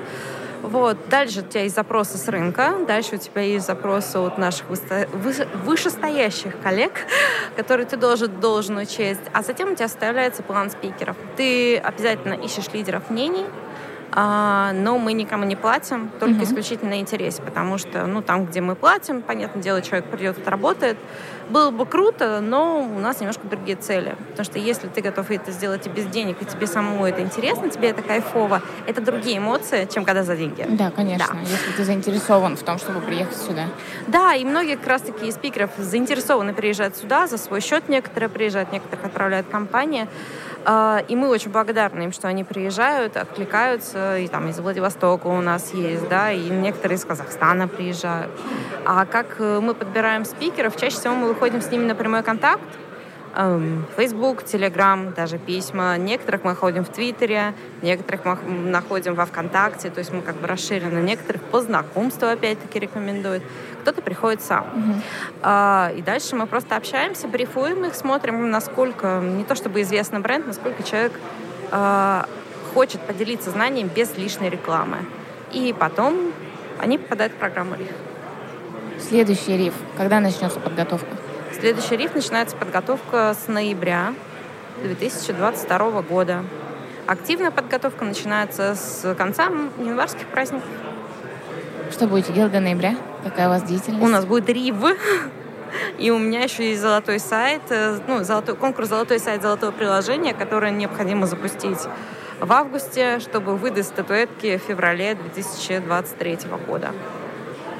Вот. Дальше у тебя есть запросы с рынка, дальше у тебя есть запросы от наших вышестоящих коллег, которые ты должен, должен учесть, а затем у тебя оставляется план спикеров. Ты обязательно ищешь лидеров мнений, но мы никому не платим, только uh-huh. исключительно интересе, потому что, ну, там, где мы платим, понятное дело, человек придет, отработает. Было бы круто, но у нас немножко другие цели. Потому что если ты готов это сделать и без денег, и тебе самому это интересно, тебе это кайфово, это другие эмоции, чем когда за деньги. Да, конечно, да. если ты заинтересован в том, чтобы приехать сюда. Да, и многие как раз-таки из спикеров заинтересованы приезжать сюда за свой счет, некоторые приезжают, некоторых отправляют компания. А, и мы очень благодарны им, что они приезжают, откликаются. И там из Владивостока у нас есть, да, и некоторые из Казахстана приезжают. А как э, мы подбираем спикеров, чаще всего мы выходим с ними на прямой контакт, эм, Facebook, Telegram, даже письма. Некоторых мы ходим в Твиттере, некоторых мы находим во ВКонтакте, то есть мы как бы расширены. Некоторых по знакомству опять-таки рекомендуют кто-то приходит сам. Угу. А, и дальше мы просто общаемся, брифуем их, смотрим, насколько, не то чтобы известный бренд, насколько человек а, хочет поделиться знанием без лишней рекламы. И потом они попадают в программу РИФ. Следующий РИФ. Когда начнется подготовка? Следующий РИФ начинается подготовка с ноября 2022 года. Активная подготовка начинается с конца январских праздников. Что будете делать до ноября? Какая у вас деятельность? У нас будет РИВ. И у меня еще есть золотой сайт, э, ну, золотой, конкурс «Золотой сайт золотого приложения», которое необходимо запустить в августе, чтобы выдать статуэтки в феврале 2023 года.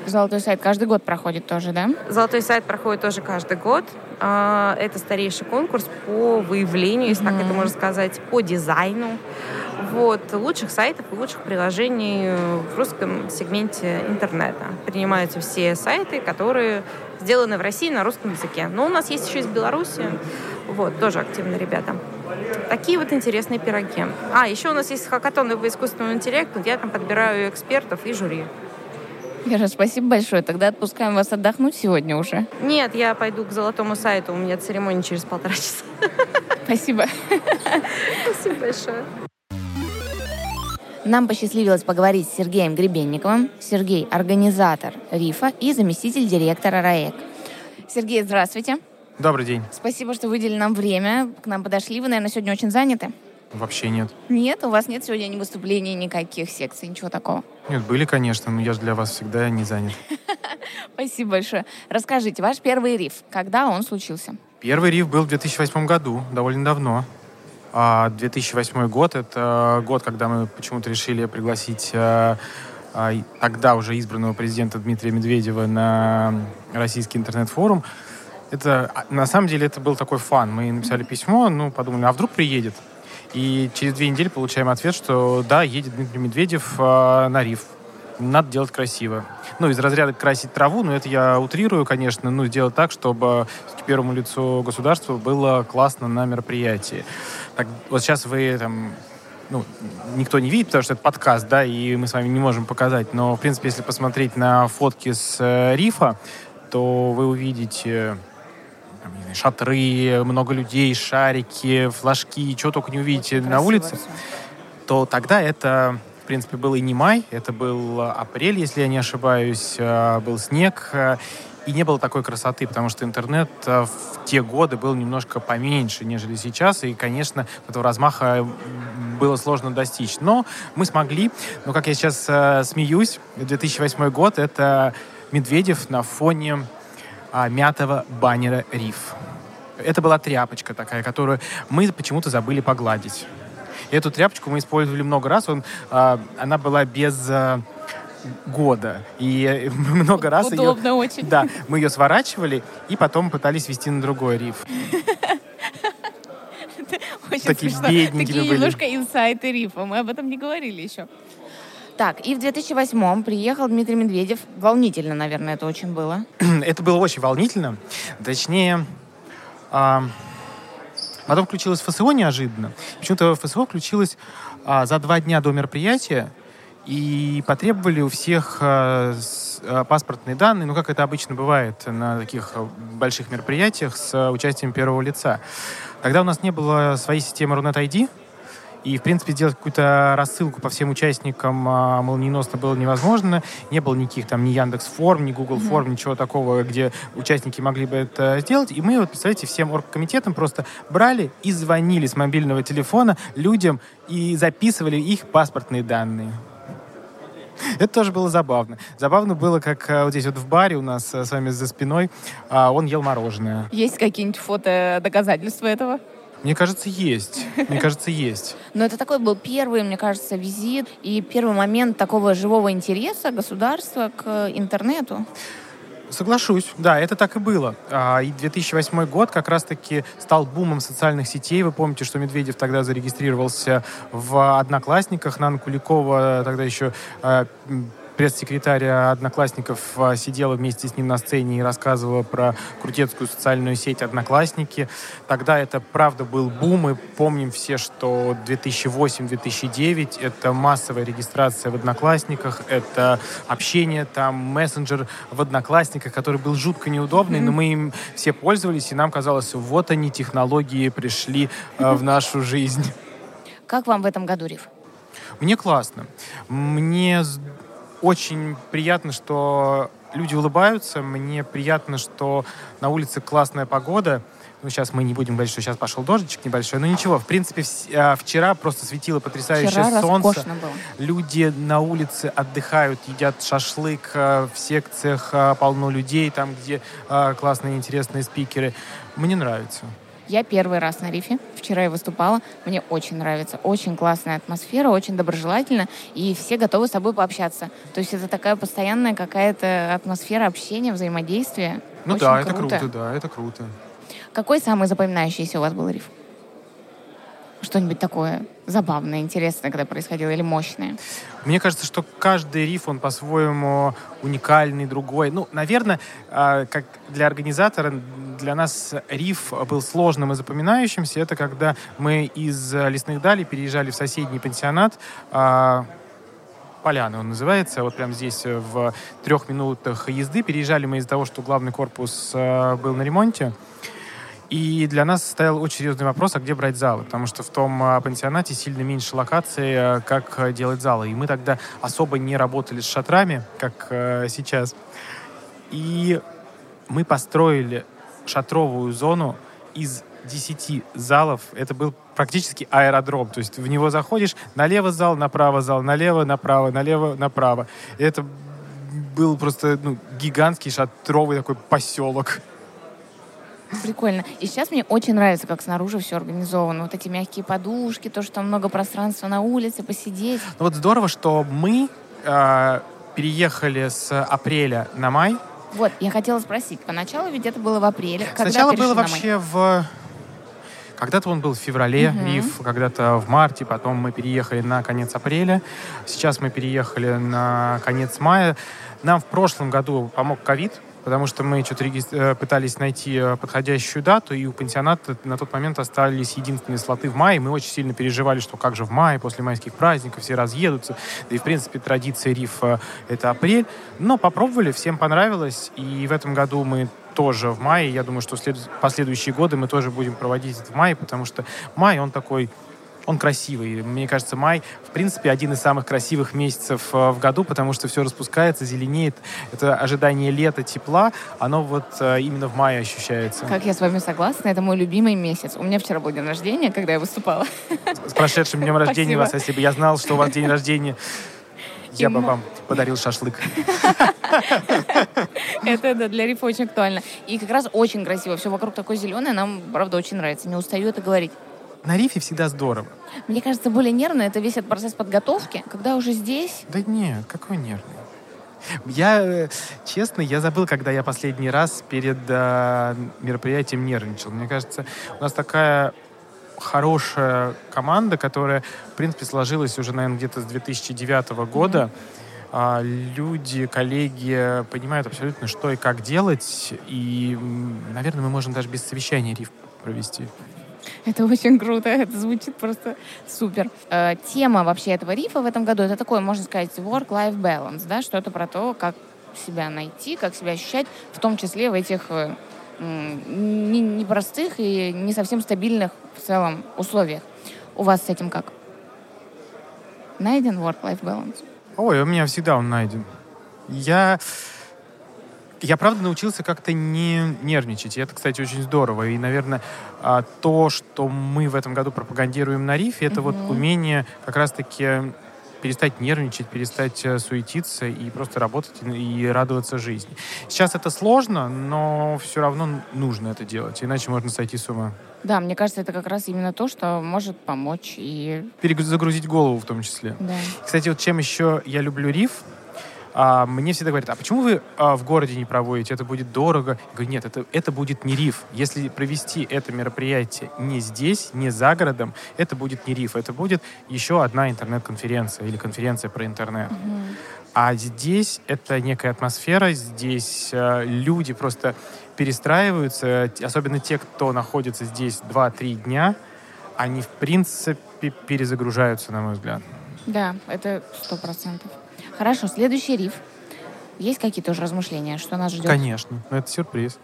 Золотой сайт каждый год проходит тоже, да? Золотой сайт проходит тоже каждый год. А, это старейший конкурс по выявлению, если mm-hmm. так это можно сказать, по дизайну вот, лучших сайтов и лучших приложений в русском сегменте интернета. Принимаются все сайты, которые сделаны в России на русском языке. Но у нас есть еще из Беларуси. Вот, тоже активные ребята. Такие вот интересные пироги. А, еще у нас есть хакатоны по искусственному интеллекту. Я там подбираю экспертов и жюри. Вера, спасибо большое. Тогда отпускаем вас отдохнуть сегодня уже. Нет, я пойду к золотому сайту. У меня церемония через полтора часа. Спасибо. Спасибо большое. Нам посчастливилось поговорить с Сергеем Гребенниковым. Сергей – организатор РИФа и заместитель директора РАЭК. Сергей, здравствуйте. Добрый день. Спасибо, что выделили нам время. К нам подошли. Вы, наверное, сегодня очень заняты? Вообще нет. Нет? У вас нет сегодня ни выступлений, никаких секций, ничего такого? Нет, были, конечно, но я же для вас всегда не занят. Спасибо большое. Расскажите, ваш первый риф, когда он случился? Первый риф был в 2008 году, довольно давно. А 2008 год — это год, когда мы почему-то решили пригласить э, а, тогда уже избранного президента Дмитрия Медведева на российский интернет-форум. Это, а, на самом деле, это был такой фан. Мы написали письмо, ну, подумали, а вдруг приедет? И через две недели получаем ответ, что да, едет Дмитрий Медведев э, на риф. Надо делать красиво. Ну, из разряда красить траву, но это я утрирую, конечно, ну, сделать так, чтобы первому лицу государства было классно на мероприятии. Так, вот сейчас вы там ну, никто не видит, потому что это подкаст, да, и мы с вами не можем показать. Но, в принципе, если посмотреть на фотки с э, рифа, то вы увидите там, шатры, много людей, шарики, флажки, чего только не увидите Красиво на улице, все. то тогда это, в принципе, был и не май, это был апрель, если я не ошибаюсь, э, был снег, э, и не было такой красоты, потому что интернет э, в те годы был немножко поменьше, нежели сейчас, и, конечно, этого размаха было сложно достичь. Но мы смогли, но, как я сейчас э, смеюсь, 2008 год — это Медведев на фоне а, мятого баннера «Риф». Это была тряпочка такая, которую мы почему-то забыли погладить. Эту тряпочку мы использовали много раз. Он, а, она была без... А, года. И много раз Удобно ее... очень. Да, мы ее сворачивали и потом пытались вести на другой риф. Очень Такие смешно. Такие были. немножко инсайты рифа. Мы об этом не говорили еще. Так, и в 2008-м приехал Дмитрий Медведев. Волнительно, наверное, это очень было. это было очень волнительно. Точнее, а, потом включилось ФСО неожиданно. Почему-то ФСО включилось а, за два дня до мероприятия и потребовали у всех э, э, паспортные данные, ну, как это обычно бывает на таких больших мероприятиях с участием первого лица. Тогда у нас не было своей системы Runet ID, и, в принципе, сделать какую-то рассылку по всем участникам а, молниеносно было невозможно. Не было никаких там ни Яндекс форм, ни Google mm-hmm. форм, ничего такого, где участники могли бы это сделать. И мы, вот, представляете, всем оргкомитетам просто брали и звонили с мобильного телефона людям и записывали их паспортные данные. Это тоже было забавно. Забавно было, как э, вот здесь вот в баре у нас э, с вами за спиной а, он ел мороженое. Есть какие-нибудь фото доказательства этого? Мне кажется, есть. Мне кажется, есть. Но это такой был первый, мне кажется, визит и первый момент такого живого интереса государства к интернету. Соглашусь, да, это так и было. А, и 2008 год как раз-таки стал бумом социальных сетей. Вы помните, что Медведев тогда зарегистрировался в Одноклассниках. Нана Куликова тогда еще а, пресс-секретарь Одноклассников а, сидела вместе с ним на сцене и рассказывала про крутецкую социальную сеть Одноклассники. Тогда это, правда, был бум. Мы помним все, что 2008-2009 — это массовая регистрация в Одноклассниках, это общение, там, мессенджер в Одноклассниках, который был жутко неудобный, mm-hmm. но мы им все пользовались, и нам казалось, вот они, технологии пришли э, в нашу жизнь. Как вам в этом году, Риф? Мне классно. Мне очень приятно, что люди улыбаются. Мне приятно, что на улице классная погода. Ну, сейчас мы не будем говорить, что сейчас пошел дождичек небольшой. Но ничего, в принципе, а, вчера просто светило потрясающее вчера солнце. Было. Люди на улице отдыхают, едят шашлык. А, в секциях а, полно людей, там, где классные, интересные спикеры. Мне нравится. Я первый раз на рифе. Вчера я выступала. Мне очень нравится. Очень классная атмосфера, очень доброжелательно. И все готовы с тобой пообщаться. То есть это такая постоянная какая-то атмосфера общения, взаимодействия. Ну Очень да, это круто. круто, да, это круто. Какой самый запоминающийся у вас был риф? Что-нибудь такое забавное, интересное, когда происходило, или мощное? Мне кажется, что каждый риф, он по-своему уникальный, другой. Ну, наверное, а, как для организатора, для нас риф был сложным и запоминающимся. Это когда мы из Лесных Далей переезжали в соседний пансионат, а, Поляна он называется, вот прямо здесь э, в трех минутах езды. Переезжали мы из-за того, что главный корпус э, был на ремонте. И для нас стоял очень серьезный вопрос, а где брать залы? Потому что в том а, пансионате сильно меньше локаций, а, как а, делать залы. И мы тогда особо не работали с шатрами, как сейчас. И мы построили шатровую зону из 10 залов. Это был практически аэродром. То есть в него заходишь, налево зал, направо зал, налево, направо, налево, направо. И это был просто ну, гигантский шатровый такой поселок. Прикольно. И сейчас мне очень нравится, как снаружи все организовано. Вот эти мягкие подушки, то, что много пространства на улице, посидеть. Ну вот здорово, что мы э, переехали с апреля на май. Вот, я хотела спросить. Поначалу ведь это было в апреле. Когда Сначала было вообще в... Когда-то он был в феврале, Мгм. риф, когда-то в марте, потом мы переехали на конец апреля. Сейчас мы переехали на конец мая. Нам в прошлом году помог ковид, потому что мы что-то э, пытались найти э, подходящую дату, и у пансионата на тот момент остались единственные слоты в мае. Мы очень сильно переживали, что как же в мае, после майских праздников, все разъедутся. Да и, в принципе, традиция рифа — это апрель. Но попробовали, всем понравилось, и в этом году мы тоже в мае. Я думаю, что след... последующие годы мы тоже будем проводить это в мае, потому что май, он такой он красивый. Мне кажется, май, в принципе, один из самых красивых месяцев э, в году, потому что все распускается, зеленеет. Это ожидание лета, тепла, оно вот э, именно в мае ощущается. Как я с вами согласна, это мой любимый месяц. У меня вчера был день рождения, когда я выступала. С прошедшим днем рождения Спасибо. вас, если бы я знал, что у вас день рождения, я бы вам подарил шашлык. Это да, для рифа очень актуально. И как раз очень красиво. Все вокруг такое зеленое. Нам, правда, очень нравится. Не устаю это говорить. На рифе всегда здорово. Мне кажется, более нервно это весь этот процесс подготовки, когда уже здесь. Да нет, какой нервный. Я, э, честно, я забыл, когда я последний раз перед э, мероприятием нервничал. Мне кажется, у нас такая хорошая команда, которая, в принципе, сложилась уже, наверное, где-то с 2009 года. А, люди, коллеги понимают абсолютно, что и как делать. И, наверное, мы можем даже без совещания риф провести. Это очень круто, это звучит просто супер. Э, тема вообще этого рифа в этом году, это такое, можно сказать, work-life balance, да, что-то про то, как себя найти, как себя ощущать, в том числе в этих э, непростых и не совсем стабильных в целом условиях. У вас с этим как? Найден work-life balance? Ой, у меня всегда он найден. Я, я правда научился как-то не нервничать. И это, кстати, очень здорово. И, наверное, а, то, что мы в этом году пропагандируем на рифе, это вот Мгм. умение как раз-таки перестать нервничать, перестать э, суетиться и просто работать и радоваться жизни. Сейчас это сложно, но все равно нужно это делать, иначе можно сойти с ума. Да, мне кажется, это как раз именно то, что может помочь и... Перезагрузить голову в том числе. Да. Кстати, вот чем еще я люблю риф, а, мне всегда говорят, а почему вы а, в городе не проводите? Это будет дорого. Я говорю, нет, это, это будет не риф. Если провести это мероприятие не здесь, не за городом, это будет не риф. Это будет еще одна интернет-конференция или конференция про интернет. А здесь это некая атмосфера, здесь э, люди просто перестраиваются, особенно те, кто находится здесь 2-3 дня, они, в принципе, перезагружаются, на мой взгляд. Да, это сто процентов. Хорошо, следующий риф. Есть какие-то уже размышления, что нас ждет? Конечно, но это сюрприз.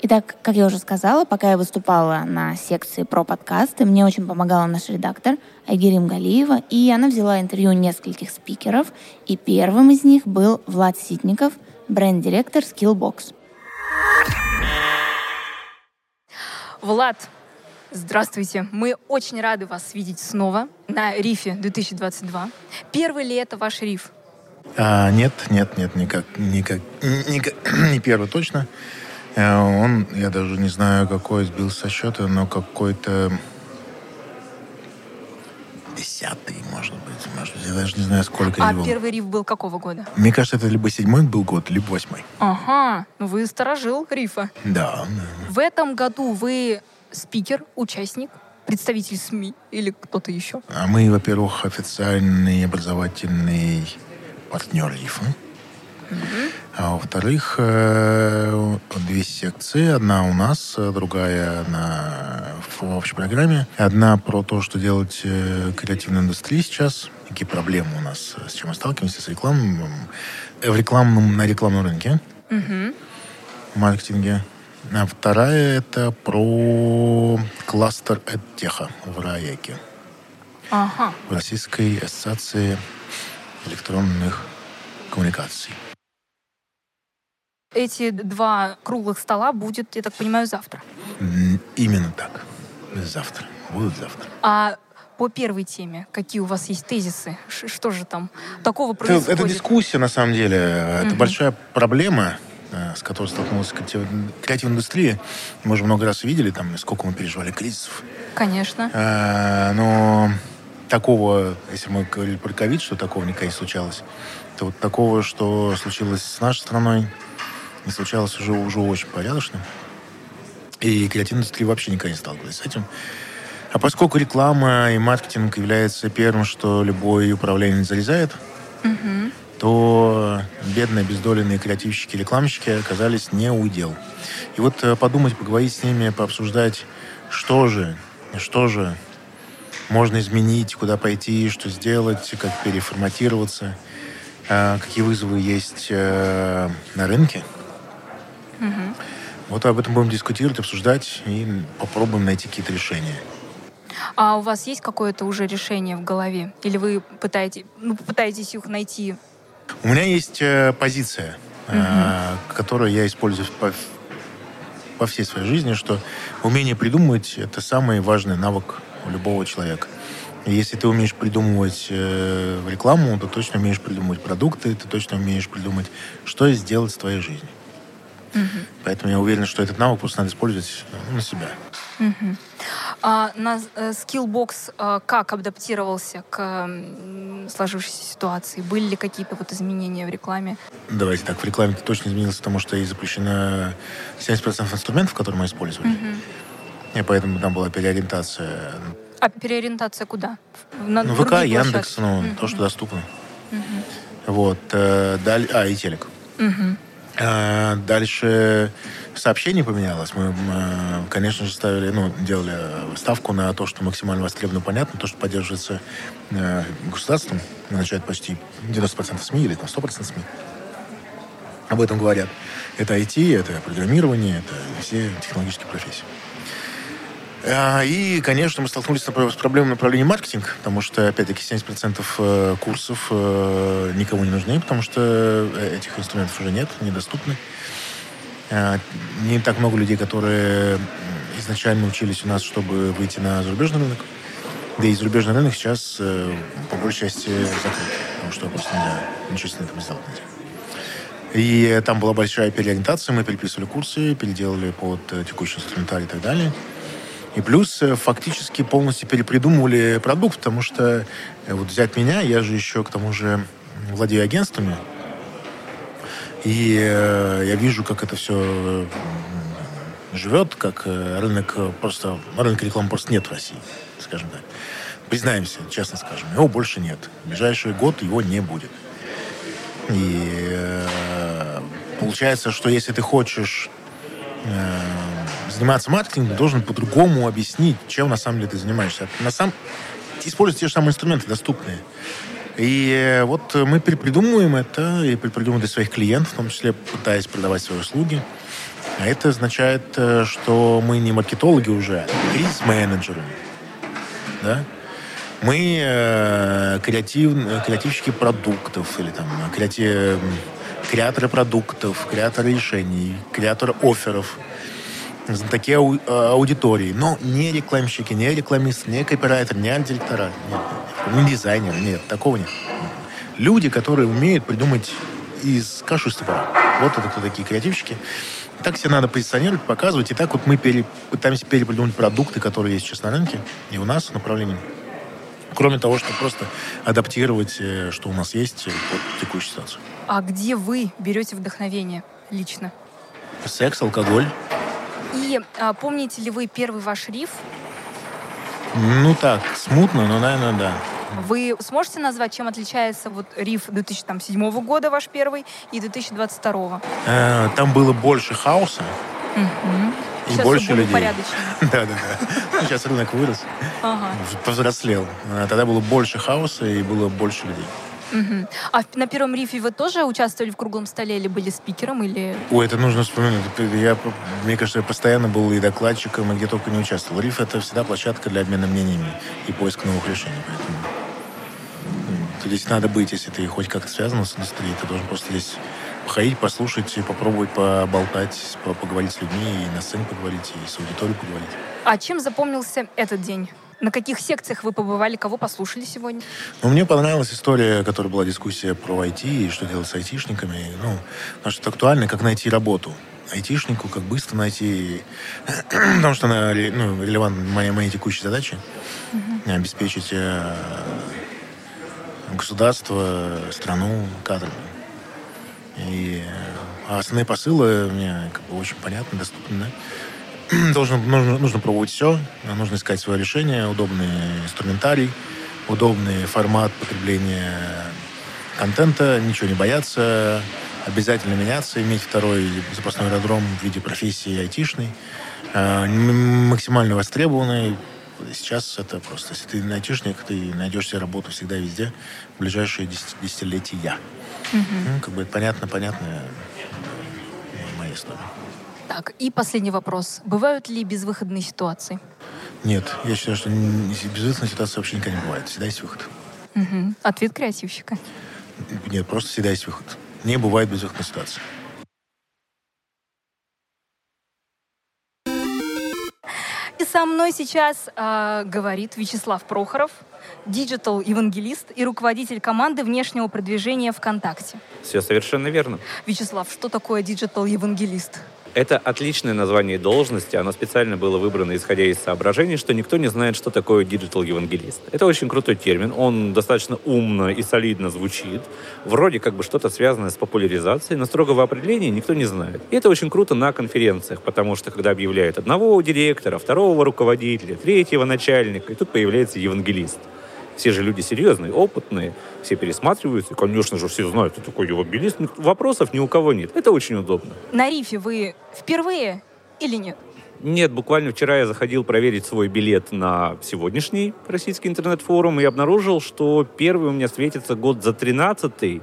Итак, как я уже сказала, пока я выступала на секции про подкасты, мне очень помогала наш редактор Айгерим Галиева, и она взяла интервью нескольких спикеров, и первым из них был Влад Ситников, бренд-директор Skillbox. Влад, здравствуйте. Мы очень рады вас видеть снова на рифе 2022. Первый ли это ваш риф? А, нет, нет, нет, никак, никак, никак, не первый точно. Э, он, я даже не знаю, какой сбил со счета, но какой-то десятый, может быть. Может быть, я даже не знаю, сколько А его. первый риф был какого года? Мне кажется, это либо седьмой был год, либо восьмой. Ага, ну вы сторожил рифа. Да, да. В этом году вы спикер, участник, представитель СМИ или кто-то еще? А мы, во-первых, официальный образовательный партнер ИФа. А во-вторых, э, две секции. Одна у нас, э, другая на, в общей программе. Одна про то, что делать э, креативной индустрии сейчас. Какие проблемы у нас, с чем мы сталкиваемся, с рекламным, в рекламном, на рекламном рынке, Мгм. в маркетинге. А вторая это про кластер эдтеха в РАЭКе. Ага. в Российской ассоциации электронных коммуникаций. Эти два круглых стола будет, я так понимаю, завтра. Именно так. Завтра. Будут завтра. А по первой теме какие у вас есть тезисы? Ш- что же там такого Это, происходит? это дискуссия, на самом деле. Это Мгм. большая проблема, с которой столкнулась креатив- креативная индустрия. Мы уже много раз видели, там, сколько мы переживали кризисов. Конечно. А, но такого, если мы говорили про ковид, что такого никогда не случалось, то вот такого, что случилось с нашей страной, не случалось уже, уже очень порядочно. И креативная индустрия вообще никогда не сталкивалась с этим. А поскольку реклама и маркетинг является первым, что любой управленец залезает, Мгм. То бедные, бездоленные креативщики, рекламщики оказались не у дел. И вот э, подумать, поговорить с ними, пообсуждать, что же, что же можно изменить, куда пойти, что сделать, как переформатироваться, э, какие вызовы есть э, на рынке. Мгм. Вот об этом будем дискутировать, обсуждать и попробуем найти какие-то решения. А у вас есть какое-то уже решение в голове? Или вы пытаетесь, ну, пытаетесь их найти? У меня есть э, позиция, э, которую я использую по, по всей своей жизни, что умение придумывать — это самый важный навык у любого человека. Если ты умеешь придумывать э, рекламу, то точно умеешь придумывать продукты, ты точно умеешь придумать, что сделать с твоей жизнью. Поэтому я уверен, что этот навык просто надо использовать ну, на себя. Мгм. А на Skillbox э, как адаптировался к сложившейся ситуации? Были ли какие-то вот изменения в рекламе? Давайте так, в рекламе это точно изменилось, потому что и запрещено 70% инструментов, которые мы использовали. И поэтому там была переориентация А переориентация куда? На Ну, ВК, Яндекс, ну, Мгм. то, что доступно. Вот. э, даль- А, и телек. Мгм. А, Дальше сообщение поменялось. Мы, э, конечно же, ставили, ну, делали ставку на то, что максимально востребовано, понятно, то, что поддерживается э, государством, назначает почти 90% СМИ или там 100% СМИ. Об этом говорят. Это IT, это программирование, это все технологические профессии. А, И, конечно, мы столкнулись с проблемой направления маркетинг, потому что, опять-таки, 70% э, курсов э, никому не нужны, потому что э, этих инструментов уже нет, недоступны. А, Не так много людей, которые изначально учились у нас, чтобы выйти на зарубежный рынок. Да и зарубежный рынок сейчас по большей части закрыт, потому что просто нельзя, ничего с этим сделать. И там была большая переориентация, мы переписывали курсы, переделали под текущий инструментарий и так далее. И плюс э, фактически полностью перепридумывали продукт, потому что э, вот взять меня, я же еще к тому же владею агентствами, и э, я вижу, как это все живет, как рынок просто, рынка рекламы просто нет в России, скажем так. Признаемся, честно скажем, его больше нет. В ближайший год его не будет. И получается, что если ты хочешь заниматься маркетингом, должен по-другому объяснить, чем на самом деле ты занимаешься. На самом использовать те же самые инструменты доступные. И э, вот мы перепридумываем это и перепридумываем для своих клиентов, в том числе пытаясь продавать свои услуги. А это означает, э, что мы не маркетологи уже, а кризис-менеджеры. Да? Мы э, креатив, креативщики продуктов или там креатив, креаторы продуктов, креаторы решений, креаторы офферов, знатоки ау- э, аудитории. Но не рекламщики, не рекламисты, не копирайтер, не арт-директора, нет, не дизайнеры, нет, такого нет. люди, которые умеют придумать из каши из топора. Вот это кто такие креативщики. Так себе надо позиционировать, показывать. И так вот мы пере, пытаемся перепридумать продукты, которые есть сейчас на рынке и у нас в направлении. Кроме того, что просто адаптировать, э, что у нас есть э, под текущую ситуацию. А где вы берете вдохновение лично? Секс, алкоголь. И а, помните ли вы первый ваш риф? Ну так, смутно, но, наверное, да. Вы сможете назвать, чем отличается вот риф 2007 года ваш первый и 2022? Э, Там было больше хаоса и Сейчас больше людей. Да, да, да. Ну, Сейчас рынок вырос, Ага. повзрослел. А Тогда было больше хаоса и было больше людей. Мгм. А на первом рифе вы тоже участвовали в круглом столе или были спикером? Или... Ой, это нужно вспоминать. Это Я, мне кажется, я постоянно был и докладчиком, и где только не участвовал. РИФ — это всегда площадка для обмена мнениями и поиска новых решений. Поэтому здесь надо быть, если ты хоть как-то связан с индустрией, ты должен просто здесь походить, послушать, попробовать поболтать, по- поговорить с людьми, и на сцене поговорить, и с аудиторией поговорить. А чем запомнился этот день? На каких секциях вы побывали, кого послушали сегодня? Но мне понравилась история, которая была дискуссия про IT и что делать с айтишниками. Ну, потому что это актуально, как найти работу. Айтишнику, как быстро найти, потому что она ну, релевантна моей, моей текущей задаче обеспечить э, государство, страну кадрами. И э, основные посылы мне как бы очень понятны, доступны. да. Должно, нужно, нужно пробовать все, нужно искать свое решение, удобный инструментарий, удобный формат потребления контента, ничего не бояться, обязательно меняться, иметь второй запасной аэродром в виде профессии айтишной, м- максимально востребованный. Сейчас это просто, если ты айтишник, ты найдешь себе работу всегда везде. В ближайшие десят- десятилетия. Ну, как бы это понятно, понятная э, моя история. Так, и последний вопрос. Бывают ли безвыходные ситуации? Нет, я считаю, что безвыходной ситуации вообще никогда не бывает. Всегда есть выход. Мгм. Ответ креативщика. Нет, просто всегда есть выход. Не бывает безвыходной ситуации. И со мной сейчас а, говорит Вячеслав Прохоров, digital-евангелист и руководитель команды внешнего продвижения ВКонтакте. Все совершенно верно. Вячеслав, что такое digital-евангелист? Это отличное название должности. Оно специально было выбрано исходя из соображений, что никто не знает, что такое digital-евангелист. Это очень крутой термин. Он достаточно умно и солидно звучит. Вроде как бы что-то связанное с популяризацией, но строгого определения никто не знает. И это очень круто на конференциях, потому что когда объявляют одного директора, второго руководителя, третьего начальника, и тут появляется евангелист. Все же люди серьезные, опытные, все пересматриваются, и, конечно же, все знают, кто такой евангелист. Вопросов ни у кого нет. Это очень удобно. На рифе вы впервые или нет? Нет, буквально вчера я заходил проверить свой билет на сегодняшний российский интернет-форум и обнаружил, что первый у меня светится год за 13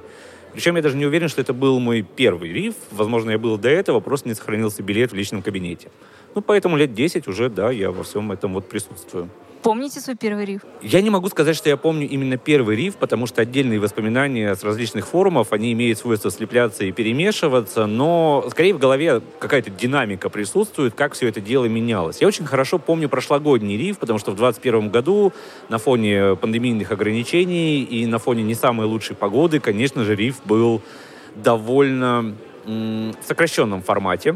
Причем я даже не уверен, что это был мой первый риф. Возможно, я был до этого, просто не сохранился билет в личном кабинете. Ну, поэтому лет 10 уже, да, я во всем этом вот присутствую. Помните свой первый риф? Я не могу сказать, что я помню именно первый риф, потому что отдельные воспоминания с различных форумов, они имеют свойство слепляться и перемешиваться, но скорее в голове какая-то динамика присутствует, как все это дело менялось. Я очень хорошо помню прошлогодний риф, потому что в 2021 году на фоне пандемийных ограничений и на фоне не самой лучшей погоды, конечно же, риф был довольно в сокращенном формате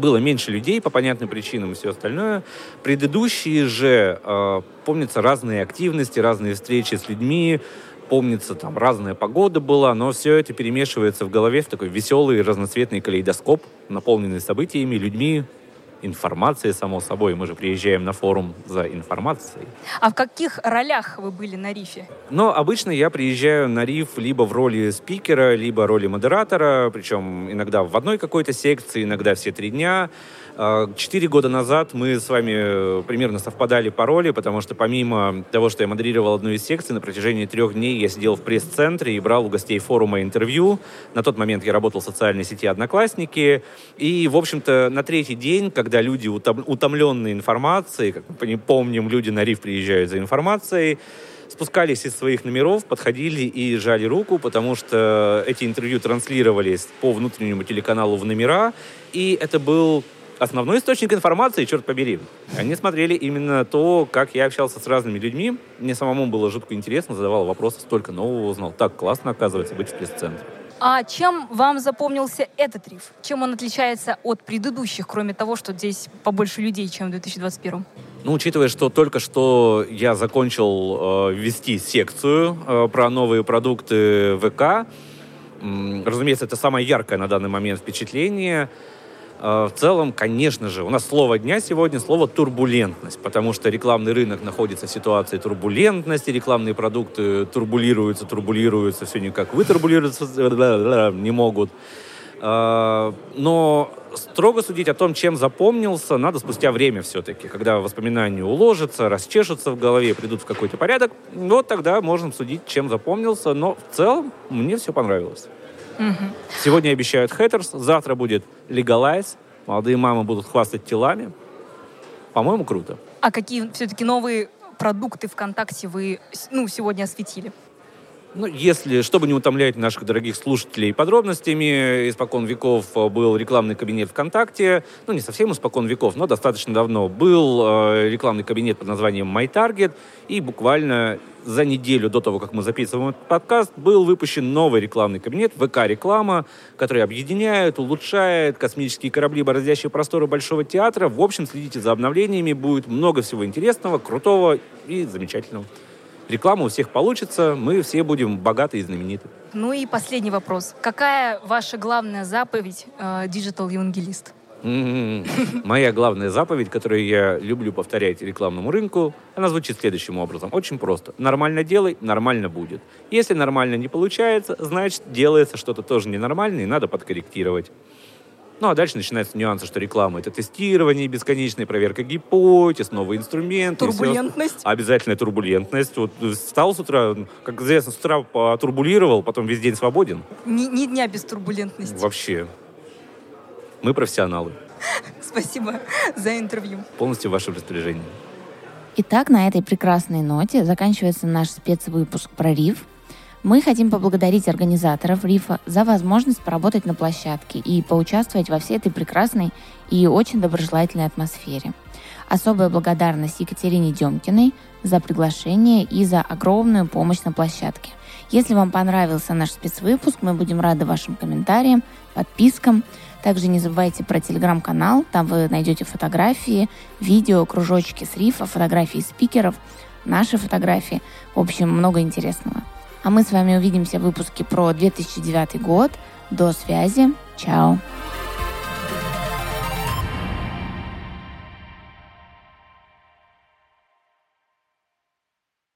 было меньше людей по понятным причинам и все остальное. Предыдущие же, э, помнится, разные активности, разные встречи с людьми, помнится, там разная погода была, но все это перемешивается в голове в такой веселый разноцветный калейдоскоп, наполненный событиями, людьми, информацией, само собой. Мы же приезжаем на форум за информацией. А в каких ролях вы были на рифе? Но обычно я приезжаю на риф либо в роли спикера, либо роли модератора, причем иногда в одной какой-то секции, иногда все три дня. А, Четыре года назад мы с вами э, примерно совпадали по роли, потому что помимо того, что я модерировал одну из секций, на протяжении трех дней я сидел в пресс-центре и брал у гостей форума интервью. На тот момент я работал в социальной сети «Одноклассники». И, в общем-то, на третий день, когда люди утом- утомленные информацией, как мы помним, люди на риф приезжают за информацией, спускались из своих номеров, подходили и жали руку, потому что эти интервью транслировались по внутреннему телеканалу в номера, и это был основной источник информации, черт побери. Они смотрели именно то, как я общался с разными людьми. Мне самому было жутко интересно, задавал вопросы, столько нового узнал. Так классно, оказывается, быть в пресс-центре. А чем вам запомнился этот риф? Чем он отличается от предыдущих, кроме того, что здесь побольше людей, чем в 2021? Ну, учитывая, что только что я закончил э, вести секцию э, про новые продукты ВК, разумеется, это самое яркое на данный момент впечатление. Э, в целом, конечно же, у нас слово дня сегодня слово турбулентность, потому что рекламный рынок находится в ситуации турбулентности, рекламные продукты турбулируются, турбулируются, все никак вытурбулироваться не могут. Э, Но строго судить о том, чем запомнился, надо спустя время все-таки, когда воспоминания уложатся, расчешутся в голове, придут в какой-то порядок. Вот тогда можем судить, чем запомнился. Но в целом мне все понравилось. Сегодня обещают хейтерс, завтра будет легалайз, молодые мамы будут хвастать телами. По-моему, круто. А какие все-таки новые продукты ВКонтакте вы ну, сегодня осветили? Ну, если, чтобы не утомлять наших дорогих слушателей подробностями, испокон веков э, был рекламный кабинет ВКонтакте. Ну, не совсем испокон веков, но достаточно давно. Был э, рекламный кабинет под названием MyTarget. И буквально за неделю до того, как мы записываем этот подкаст, был выпущен новый рекламный кабинет ВК-реклама, который объединяет, улучшает космические корабли, бороздящие просторы Большого театра. В общем, следите за обновлениями, будет много всего интересного, крутого и замечательного. Реклама у всех получится, мы все будем богаты и знамениты. Ну и последний вопрос. Какая ваша главная заповедь э, digital-евангелист? М-м-м. Моя главная заповедь, которую я люблю повторять рекламному рынку, она звучит следующим образом. Очень просто. Нормально делай, нормально будет. Если нормально не получается, значит, делается что-то тоже ненормально, и надо подкорректировать. Ну, а дальше начинаются нюансы, что реклама — это тестирование, бесконечная проверка гипотез, новые инструменты. Турбулентность? Обязательная турбулентность. Вот встал с утра, как известно, с утра потурбулировал, потом весь день свободен. Ни, ни дня без турбулентности. Вообще. Мы профессионалы. Спасибо за интервью. Полностью в вашем распоряжении. Итак, на этой прекрасной ноте заканчивается наш спецвыпуск про РИФ. Мы хотим поблагодарить организаторов РИФа за возможность поработать на площадке и поучаствовать во всей этой прекрасной и очень доброжелательной атмосфере. Особая благодарность Екатерине Демкиной за приглашение и за огромную помощь на площадке. Если вам понравился наш спецвыпуск, мы будем рады вашим комментариям, подпискам. Также не забывайте про телеграм-канал, там вы найдете фотографии, видео, кружочки с рифа, фотографии спикеров, наши фотографии. В общем, много интересного. А мы с вами увидимся в выпуске про 2009 год. До связи. Чао.